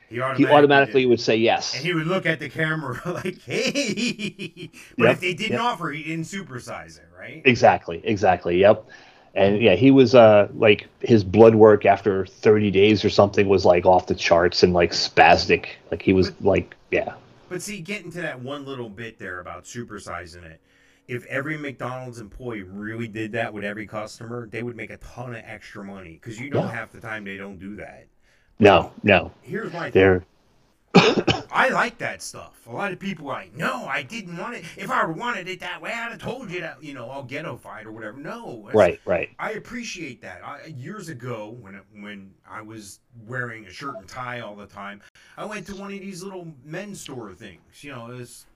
He He automatically, automatically would say yes. And he would look at the camera like, "Hey," but Yep, if they didn't yep. offer, he didn't supersize it, right? Exactly, exactly. Yep. And yeah, he was uh like his blood work after 30 days or something was like off the charts and like spastic. Like he was like yeah. But see, getting to that one little bit there about supersizing it, if every McDonald's employee really did that with every customer, they would make a ton of extra money because you know Yeah. half the time they don't do that. No, no. Here's my thing. I like that stuff. A lot of people are like, no, I didn't want it. If I wanted it that way, I'd have told you that, you know, I'll ghetto fight or whatever. No. Right, right. I appreciate that. I, years ago, when it, when I was wearing a shirt and tie all the time, I went to one of these little men's store things. You know, it's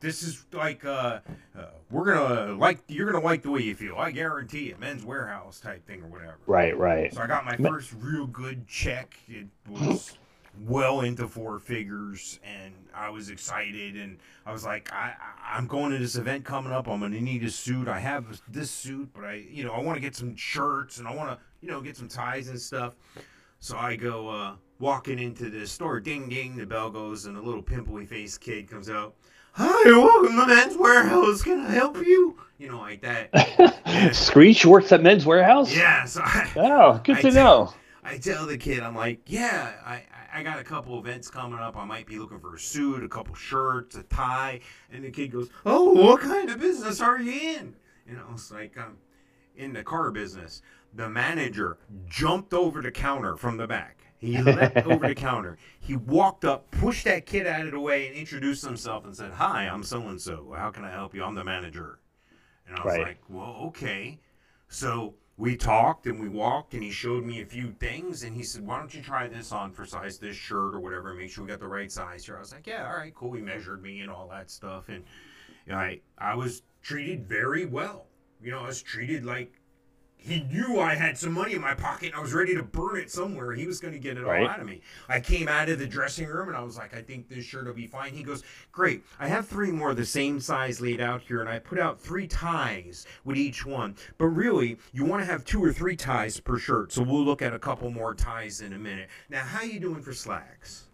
this is like uh, uh, we're gonna like you're gonna like the way you feel. I guarantee it. Men's warehouse type thing or whatever. Right, right. So I got my first real good check. It was well into four figures, and I was excited. And I was like, I, I'm going to this event coming up. I'm gonna need a suit. I have this suit, but I, you know, I want to get some shirts and I want to, you know, get some ties and stuff. So I go uh, walking into the store. Ding ding, the bell goes, and a little pimply faced kid comes out. Hi, welcome to Men's Warehouse. Can I help you? You know, like that. Screech works at Men's Warehouse. Yeah. So I, Oh, good I to tell- know. I tell the kid, I'm like, yeah, I, I- I got a couple events coming up. I might be looking for a suit, a couple shirts, a tie. And the kid goes, oh, what kind of business are you in? You know, it's like, I'm in the car business. The manager jumped over the counter from the back. He leapt over the counter. He walked up, pushed that kid out of the way, and introduced himself and said, hi, I'm so and so. How can I help you? I'm the manager. And I was Right. like, well, okay. So we talked and we walked, and he showed me a few things, and he said, "Why don't you try this on for size this shirt or whatever? Make sure we got the right size here." I was like, "Yeah, all right, cool." He measured me and all that stuff, and you know, I I was treated very well. You know, I was treated like he knew I had some money in my pocket. and I was ready to burn it somewhere. He was going to get it Right. all out of me. I came out of the dressing room and I was like, I think this shirt will be fine. He goes, Great. I have three more the same size laid out here, and I put out three ties with each one. But really, you want to have two or three ties per shirt. So we'll look at a couple more ties in a minute. Now, how you doing for slacks?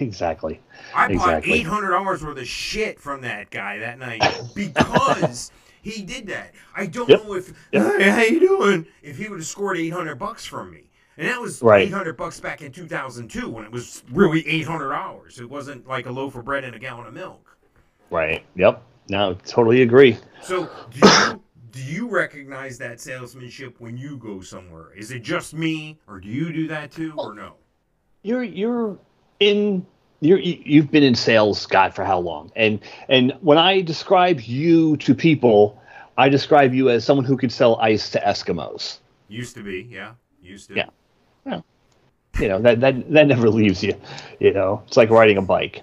Exactly. I bought Exactly. eight hundred dollars worth of shit from that guy that night because he did that. I don't Yep. know if Yep. hey, how you doing? If he would have scored eight hundred bucks from me, and that was Right. eight hundred bucks back in two thousand two when it was really eight hundred dollars. It wasn't like a loaf of bread and a gallon of milk. Right. Yep. No, totally agree. So do you do you recognize that salesmanship when you go somewhere? Is it just me, or do you do that too, or no? You're you're in you- you've been in sales, God, for how long? And and when I describe you to people, I describe you as someone who could sell ice to Eskimos. Used to be, yeah, used to. Yeah. You know that that that never leaves you. You know, it's like riding a bike.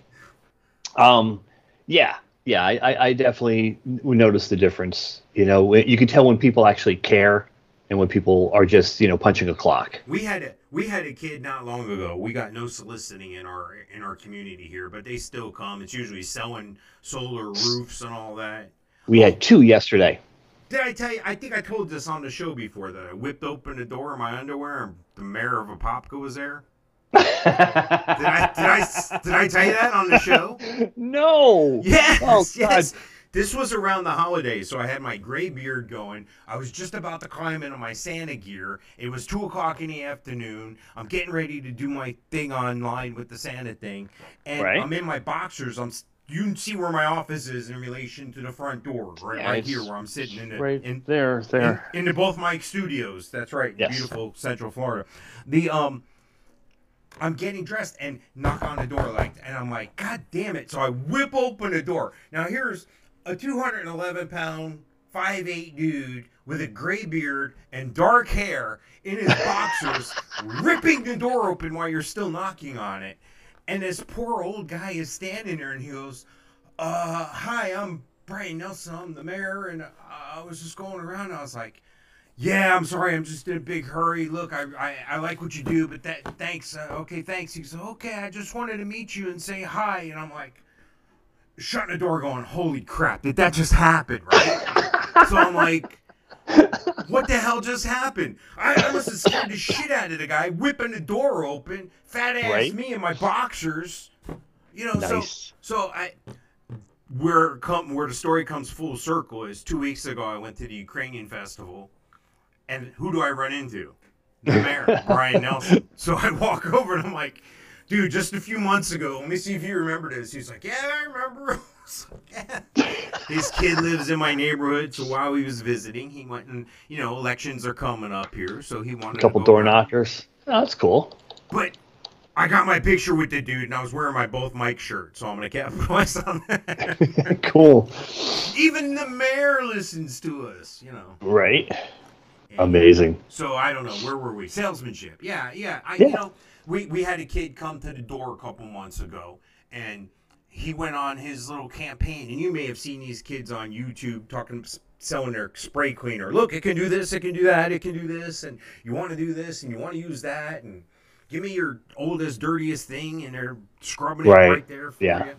Um, yeah, yeah, I, I, definitely notice the difference. You know, you can tell when people actually care and when people are just you know punching a clock. We had a we had a kid not long ago. We got no soliciting in our in our community here, but they still come. It's usually selling solar roofs and all that. We had two yesterday. Did I tell you? I think I told this on the show before that I whipped open the door in my underwear and the mayor of Apopka was there. Did I did I did I tell you that on the show? no. Yes, Oh, God. Yes. This was around the holidays, so I had my gray beard going. I was just about to climb into my Santa gear. It was two o'clock in the afternoon. I'm getting ready to do my thing online with the Santa thing, and Right. I'm in my boxers. I'm. You can see where my office is in relation to the front door, right, Yeah, right here where I'm sitting in the Right in, there, there. in, into both my studios. That's right, Yes. beautiful Central Florida. The um, I'm getting dressed and knock on the door like, and I'm like, God damn it! So I whip open the door. Now here's a 211 pound, 5'8 dude with a gray beard and dark hair in his boxers, ripping the door open while you're still knocking on it. And this poor old guy is standing there and he goes, uh, hi, I'm Bryan Nelson. I'm the mayor. And I was just going around. And I was like, yeah, I'm sorry. I'm just in a big hurry. Look, I, I, I like what you do, but that thanks. Uh, okay, thanks. He said, okay, I just wanted to meet you and say hi. And I'm like, shutting the door, going, holy crap, did that just happen, right? so I'm like, what the hell just happened? I, I must have scared the shit out of the guy, whipping the door open, fat ass Right. me in my boxers. You know, so so I where come where the story comes full circle is two weeks ago I went to the Ukrainian festival, and who do I run into? The mayor, Bryan Nelson. So I walk over and I'm like, dude, just a few months ago, let me see if you remember this. He's like, yeah, I remember. Like, yeah. His kid lives in my neighborhood, so while he was visiting, he went and you know elections are coming up here, so he wanted A couple door knockers. Oh, that's cool. But I got my picture with the dude, and I was wearing my both Mike shirts, so I'm gonna capitalize on that. cool. Even the mayor listens to us, you know. Right. And Amazing. So I don't know where were we? Salesmanship. Yeah, yeah. I you Yeah. know we we had a kid come to the door a couple months ago, and he went on his little campaign, and you may have seen these kids on YouTube talking selling their spray cleaner. Look, it can do this, it can do that, it can do this, and you want to do this, and you want to use that, and give me your oldest, dirtiest thing, and they're scrubbing it Right. right there for Yeah. you.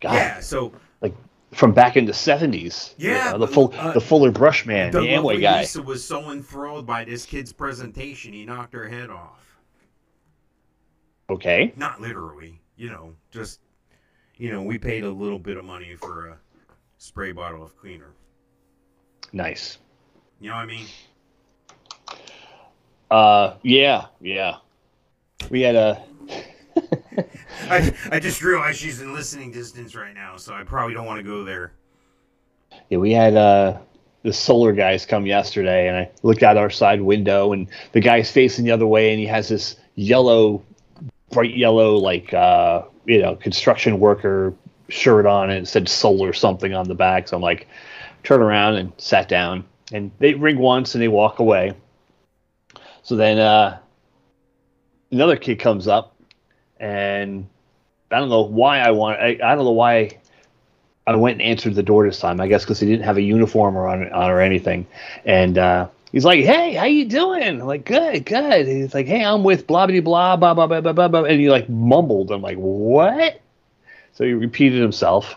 God, Yeah. So like from back in the seventies. Yeah, the full, uh, the Fuller Brush man, the, the Amway guy. Lisa was so enthralled by this kid's presentation, he knocked her head off. Okay. not literally, you know, just you know, we paid a little bit of money for a spray bottle of cleaner. Nice. You know what I mean? Uh, yeah, yeah. We had a. I I just realized she's in listening distance right now, so I probably don't want to go there. Yeah, we had uh, the solar guys come yesterday, and I looked out our side window, and the guy's facing the other way, and he has this yellow, bright yellow, like uh, you know, construction worker shirt on, and it said solar something on the back. So I'm like, turn around and sat down, and they ring once and they walk away. So then uh, another kid comes up, and I don't know why I want. I, I don't know why I went and answered the door this time. I guess because he didn't have a uniform or on, on or anything. And uh, he's like, "Hey, how you doing?" I'm like, "Good, good." He's like, "Hey, I'm with blah blah blah blah blah blah blah blah," and he like mumbled. I'm like, "What?" So he repeated himself,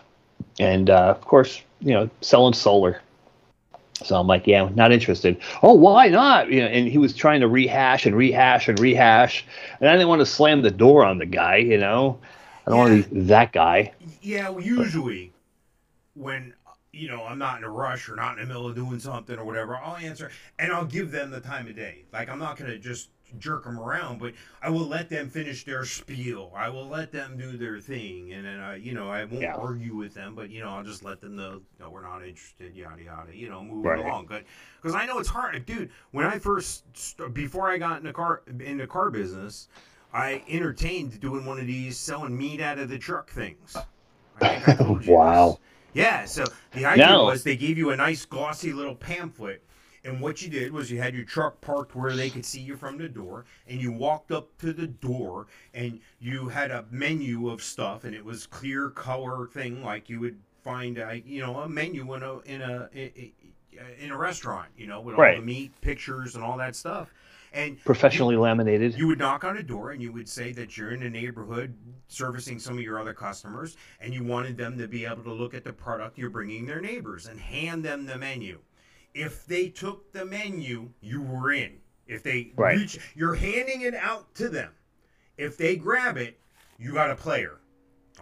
and uh, of course, you know, selling solar. So I'm like, yeah, not interested. Oh, why not? You know, and he was trying to rehash and rehash and rehash, and I didn't want to slam the door on the guy. You know, I don't want to be that guy. Yeah, well, usually when you know I'm not in a rush or not in the middle of doing something or whatever, I'll answer and I'll give them the time of day. Like I'm not gonna just jerk them around, but I will let them finish their spiel. I will let them do their thing, and then I, you know, I won't Yeah. argue with them, but you know, I'll just let them know, no, we're not interested, yada yada. You know, move Right. along. But because I know it's hard, dude. When I first st- before I got in the car in the car business. I entertained doing one of these selling meat out of the truck things. I I Wow. this. Yeah, so the idea No. was they gave you a nice glossy little pamphlet. And what you did was you had your truck parked where they could see you from the door, and you walked up to the door, and you had a menu of stuff, and it was clear color thing like you would find, a, you know, a menu in a in a in a restaurant, you know, with all the meat pictures and all that stuff. And Professionally laminated. you would knock on a door and you would say that you're in the neighborhood servicing some of your other customers and you wanted them to be able to look at the product you're bringing their neighbors and hand them the menu. If they took the menu, you were in. If they Right. reach, you're handing it out to them. If they grab it, you got a player.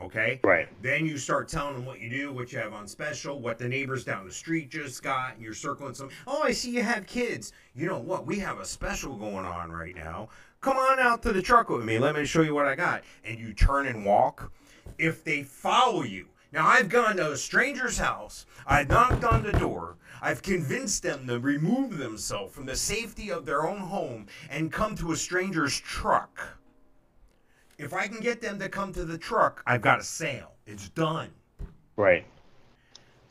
Okay? Right. Then you start telling them what you do, what you have on special, what the neighbors down the street just got, and you're circling some. Oh, I see you have kids. You know what? We have a special going on right now. Come on out to the truck with me. Let me show you what I got. And you turn and walk. If they follow you, now I've gone to a stranger's house. I've knocked on the door. I've convinced them to remove themselves from the safety of their own home and come to a stranger's truck. If I can get them to come to the truck, I've got a sale. It's done. Right.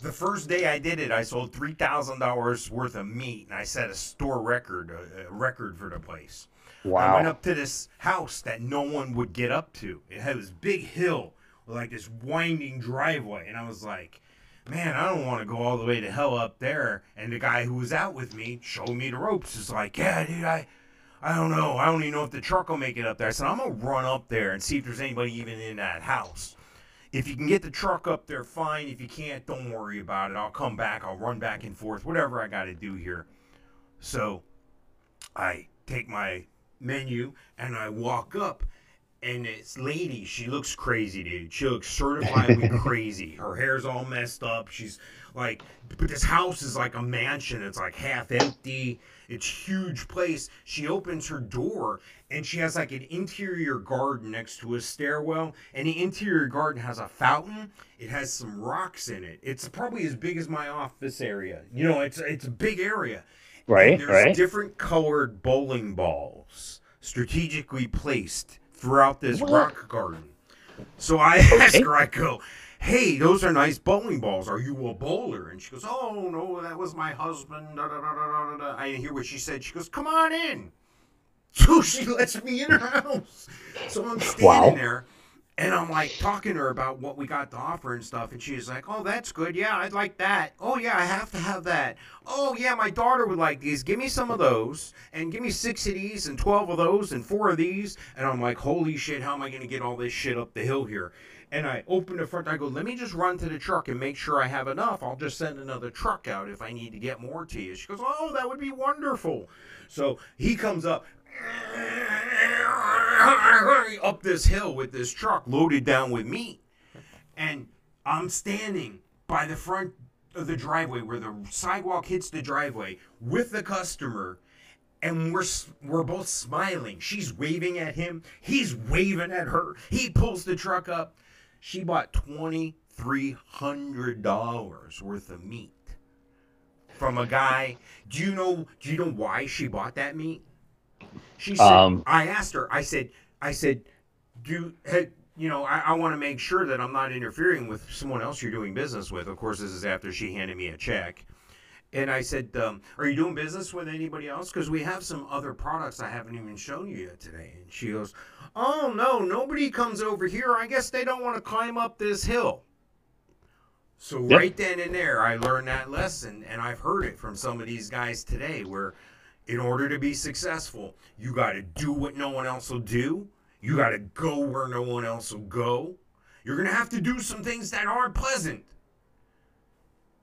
The first day I did it, I sold three thousand dollars worth of meat, and I set a store record, a, a record for the place. Wow! I went up to this house that no one would get up to. It had this big hill with like this winding driveway, and I was like, "Man, I don't want to go all the way to hell up there." And the guy who was out with me showed me the ropes. Is like, "Yeah, dude, I." I don't know. I don't even know if the truck will make it up there. I said, I'm going to run up there and see if there's anybody even in that house. If you can get the truck up there, fine. If you can't, don't worry about it. I'll come back. I'll run back and forth, whatever I got to do here. So I take my menu and I walk up, and this lady, she looks crazy, dude. She looks certifiably crazy. Her hair's all messed up. She's like, but this house is like a mansion. It's like half empty. It's huge place. She opens her door and she has like an interior garden next to a stairwell, and the interior garden has a fountain. It has some rocks in it. It's probably as big as my office area. You know, it's it's a big area. Right, And there's right. different colored bowling balls strategically placed throughout this What? rock garden. So I ask her, I go, "Hey, those are nice bowling balls. Are you a bowler?" And she goes, "Oh no, that was my husband." Da, da, da. I didn't hear what she said. She goes, "Come on in." So she lets me in her house. So I'm standing Wow. there. And I'm like talking to her about what we got to offer and stuff, and she's like, "Oh, that's good. Yeah, I'd like that. Oh, yeah, I have to have that. Oh, yeah, my daughter would like these. Give me some of those, and give me six of these, and twelve of those, and four of these." And I'm like, "Holy shit! How am I gonna get all this shit up the hill here?" And I open the front. I go, "Let me just run to the truck and make sure I have enough. I'll just send another truck out if I need to get more to you." She goes, "Oh, that would be wonderful." So he comes up up this hill with this truck loaded down with meat. And I'm standing by the front of the driveway where the sidewalk hits the driveway with the customer. And we're we're both smiling. She's waving at him. He's waving at her. He pulls the truck up. She bought twenty three hundred dollars worth of meat from a guy. Do you know? Do you know why she bought that meat? She said. Um, I asked her. I said. I said, do you know? I, I want to make sure that I'm not interfering with someone else you're doing business with. Of course, this is after she handed me a check. And I said, um, "Are you doing business with anybody else? Because we have some other products I haven't even shown you yet today." And she goes, "Oh no, nobody comes over here. I guess they don't want to climb up this hill." So Yep. right then and there, I learned that lesson, and I've heard it from some of these guys today. Where, in order to be successful, you got to do what no one else will do. You got to go where no one else will go. You're gonna have to do some things that aren't pleasant.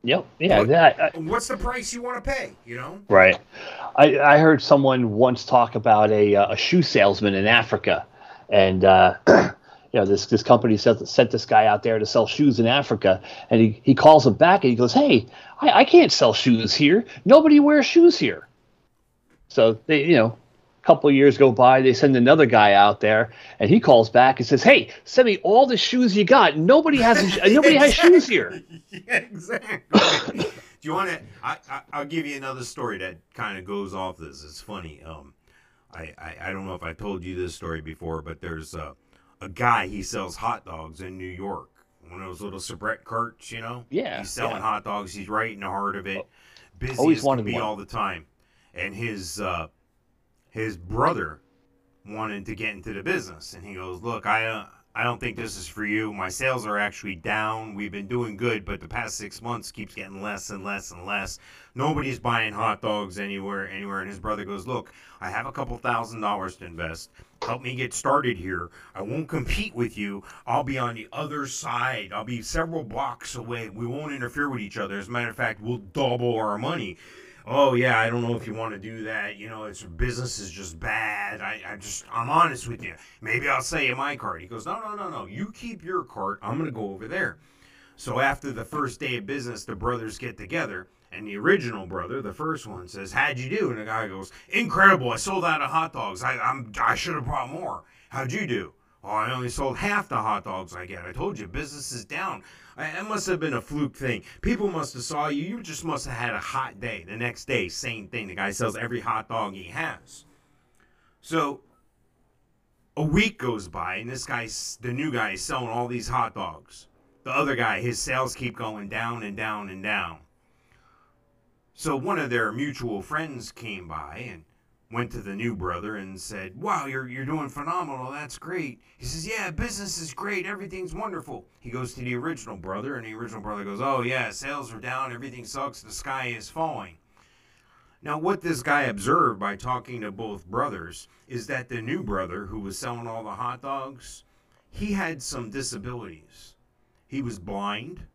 Yep. Yeah. What- That. I, What's the price you want to pay? You know. Right. I, I heard someone once talk about a, uh, a shoe salesman in Africa, and uh, you know this this company sent, sent this guy out there to sell shoes in Africa, and he, he calls him back and he goes, "Hey, I, I can't sell shoes here. Nobody wears shoes here." So they, you know, a couple of years go by, they send another guy out there, and he calls back and says, "Hey, send me all the shoes you got. Nobody has nobody has shoes here." yeah, exactly. Do you want to? I, I I'll give you another story that kind of goes off this. It's funny. Um, I, I I don't know if I told you this story before, but there's a a guy he sells hot dogs in New York. One of those little Sabrett carts, you know. Yeah, He's selling yeah. hot dogs. He's right in the heart of it. Busy Always as wanted be one. all the time, and his uh, his brother wanted to get into the business, and he goes, "Look, I uh, I don't think this is for you. My sales are actually down. We've been doing good, but the past six months keeps getting less and less and less. Nobody's buying hot dogs anywhere, anywhere." And his brother goes, "Look, I have a couple thousand dollars to invest. Help me get started here. I won't compete with you. I'll be on the other side. I'll be several blocks away. We won't interfere with each other. As a matter of fact, we'll double our money." Oh yeah, I don't know if you want to do that. You know, it's business is just bad. I, I just I'm honest with you. Maybe I'll you my cart. He goes, no, no, no, no. You keep your cart. I'm gonna go over there. So after the first day of business, the brothers get together, and the original brother, the first one, says, "How'd you do?" And the guy goes, "Incredible! I sold out of hot dogs. I I'm I should have brought more. How'd you do?" Oh, I only sold half the hot dogs I get. I told you, business is down. It must have been a fluke thing. People must have saw you. You just must have had a hot day. The next day, same thing. The guy sells every hot dog he has. So a week goes by, and this guy's the new guy is selling all these hot dogs. The other guy, his sales keep going down and down and down. So one of their mutual friends came by and went to the new brother and said, "Wow, you're you're doing phenomenal. That's great." He says, "Yeah, business is great. Everything's wonderful." He goes to the original brother, and the original brother goes, "Oh yeah, sales are down. Everything sucks. The sky is falling." Now, what this guy observed by talking to both brothers is that the new brother, who was selling all the hot dogs, he had some disabilities. He was blind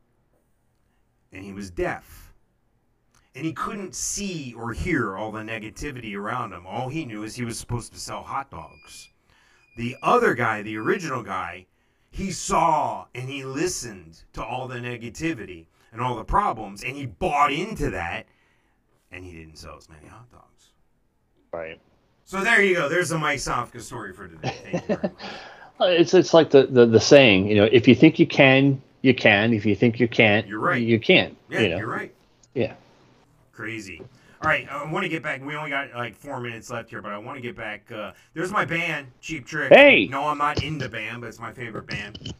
and he was deaf. And he couldn't see or hear all the negativity around him. All he knew is he was supposed to sell hot dogs. The other guy, the original guy, he saw and he listened to all the negativity and all the problems and he bought into that and he didn't sell as many hot dogs. Right. So there you go. There's a Mike Sofka story for today. Thank you very much. Uh, It's it's like the, the, the saying, you know, if you think you can, you can. If you think you can't, You're right. You can't. Yeah, you know? you're right. Yeah. Crazy. All right, I want to get back. We only got like four minutes left here, but I want to get back. Uh, there's my band, Cheap Trick. Hey! No, I'm not in the band, but it's my favorite band.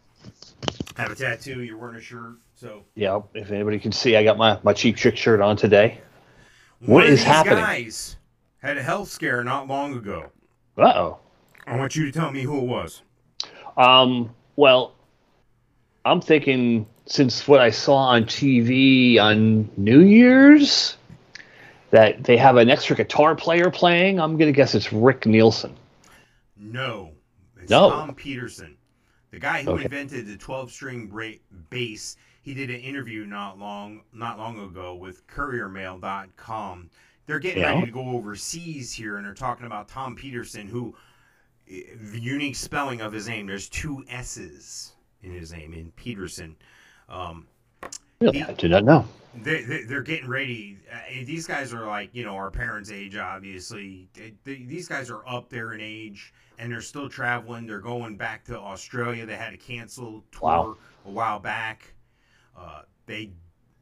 I have a tattoo. You're wearing a shirt, so. Yeah, if anybody can see, I got my, my cheap trick shirt on today. One What these happening? guys had a health scare not long ago. Uh oh. I want you to tell me who it was. Um, well, I'm thinking since what I saw on TV on New Year's that they have an extra guitar player playing, I'm going to guess it's Rick Nielsen. No. It's No. Tom Petersson. The guy who Okay. invented the 12-string bra- bass. He did an interview not long not long ago with couriermail.com. They're getting Yeah. ready to go overseas here and they're talking about Tom Petersson who the unique spelling of his name there's two s's in his name in Petersson. Um, Really? He- I did not know. they, they, they're getting ready. Uh, these guys are like, you know, our parents' age, obviously. They, they, these guys are up there in age, and they're still traveling. They're going back to Australia. They had a canceled tour Wow. a while back. Uh, they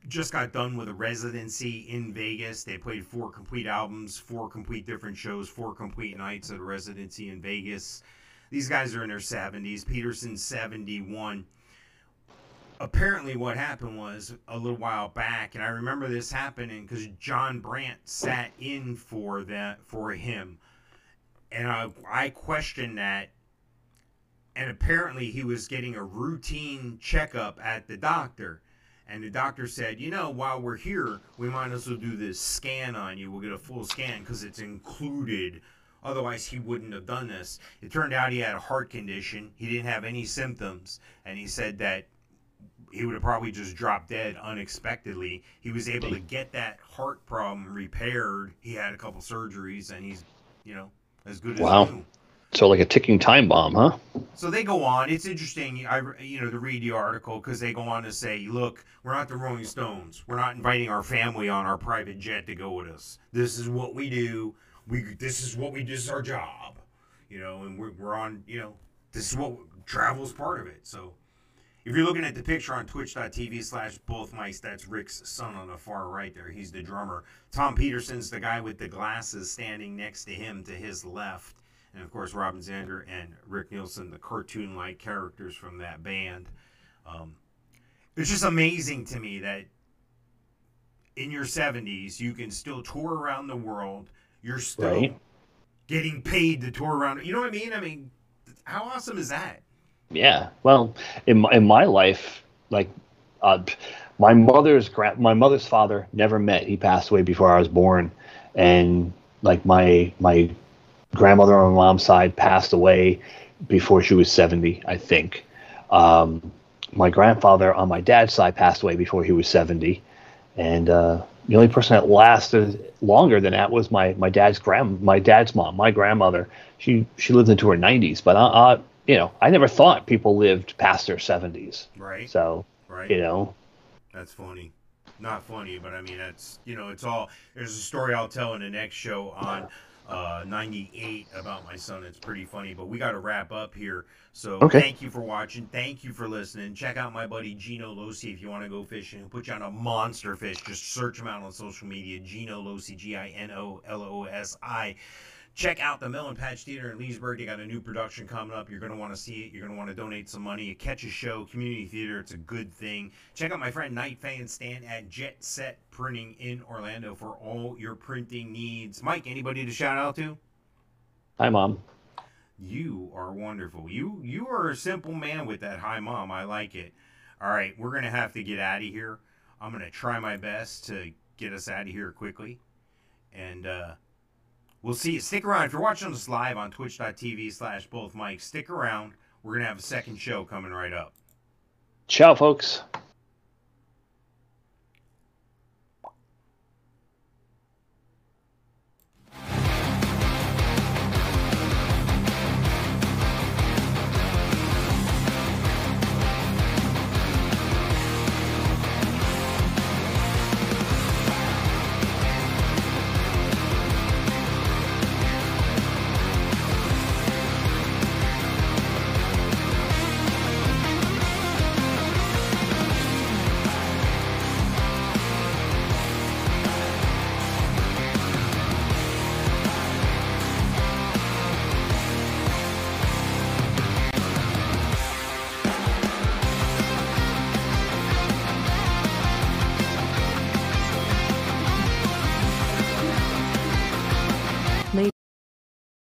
just got done with a residency in Vegas. They played four complete albums, four complete different shows, four complete nights at a residency in Vegas. These guys are in their 70s. Petersson's 71 apparently what happened was a little while back and i remember this happening because Jon Brant sat in for that for him. And i i questioned that and apparently he was getting a routine checkup at the doctor. And the doctor said you know while we're here we might as well do this scan on you. We'll get a full scan because it's included. Otherwise he wouldn't have done this. It turned out he had a heart condition. He didn't have any symptoms. And he said that he would have probably just dropped dead unexpectedly. He was able to get that heart problem repaired. He had a couple surgeries, and he's, you know, as good as Wow. new. So like a ticking time bomb, huh? So they go on. It's interesting, I you know, to read the article because they go on to say, look, we're not the Rolling Stones. We're not inviting our family on our private jet to go with us. This is what we do. We this is what we do. This is our job, you know, and we're, we're on. You know, this is what travel's part of it. So if you're looking at the picture on twitch.tv slash both Mikes, that's Rick's son on the far right there. He's the drummer. Tom Petersson's the guy with the glasses standing next to him to his left. And of course, Robin Zander and Rick Nielsen, the cartoon like characters from that band. Um, it's just amazing to me that in your 70s, you can still tour around the world. You're still Right. getting paid to tour around. You know what I mean? I mean, how awesome is that? Yeah. Well, in my, in my life, like uh, my mother's gra- my mother's father never met. He passed away before I was born, and like my my grandmother on my mom's side passed away before she was seventy, I think. Um, my grandfather on my dad's side passed away before he was seventy, and uh, the only person that lasted longer than that was my my dad's grand my dad's mom, my grandmother. She she lived into her nineties, but I, I you know I never thought people lived past their seventies. Right. So right. you know, That's funny. Not funny, but I mean that's you know it's all. There's a story I'll tell in the next show on uh, 98 about my son. It's pretty funny, but we got to wrap up here. So Okay. thank you for watching. Thank you for listening. Check out my buddy Gino Losi if you want to go fishing. He'll put you on a monster fish. Just search him out on social media. Gino Losi, G I N O L O S I. Check out the Melon Patch Theater in Leesburg. They got a new production coming up. You're going to want to see it. You're going to want to donate some money. Catch a show, community theater. It's a good thing. Check out my friend Night Fan Stan at Jet Set Printing in Orlando for all your printing needs. Mike, anybody to shout out to? hi mom. You are wonderful. You you are a simple man with that hi mom. I like it. All right, we're gonna have to get out of here. I'm gonna try my best to get us out of here quickly, and uh, we'll see you. Stick around if you're watching us live on Twitch.tv/slash Both Mikes. Stick around. We're gonna have a second show coming right up. Ciao, folks.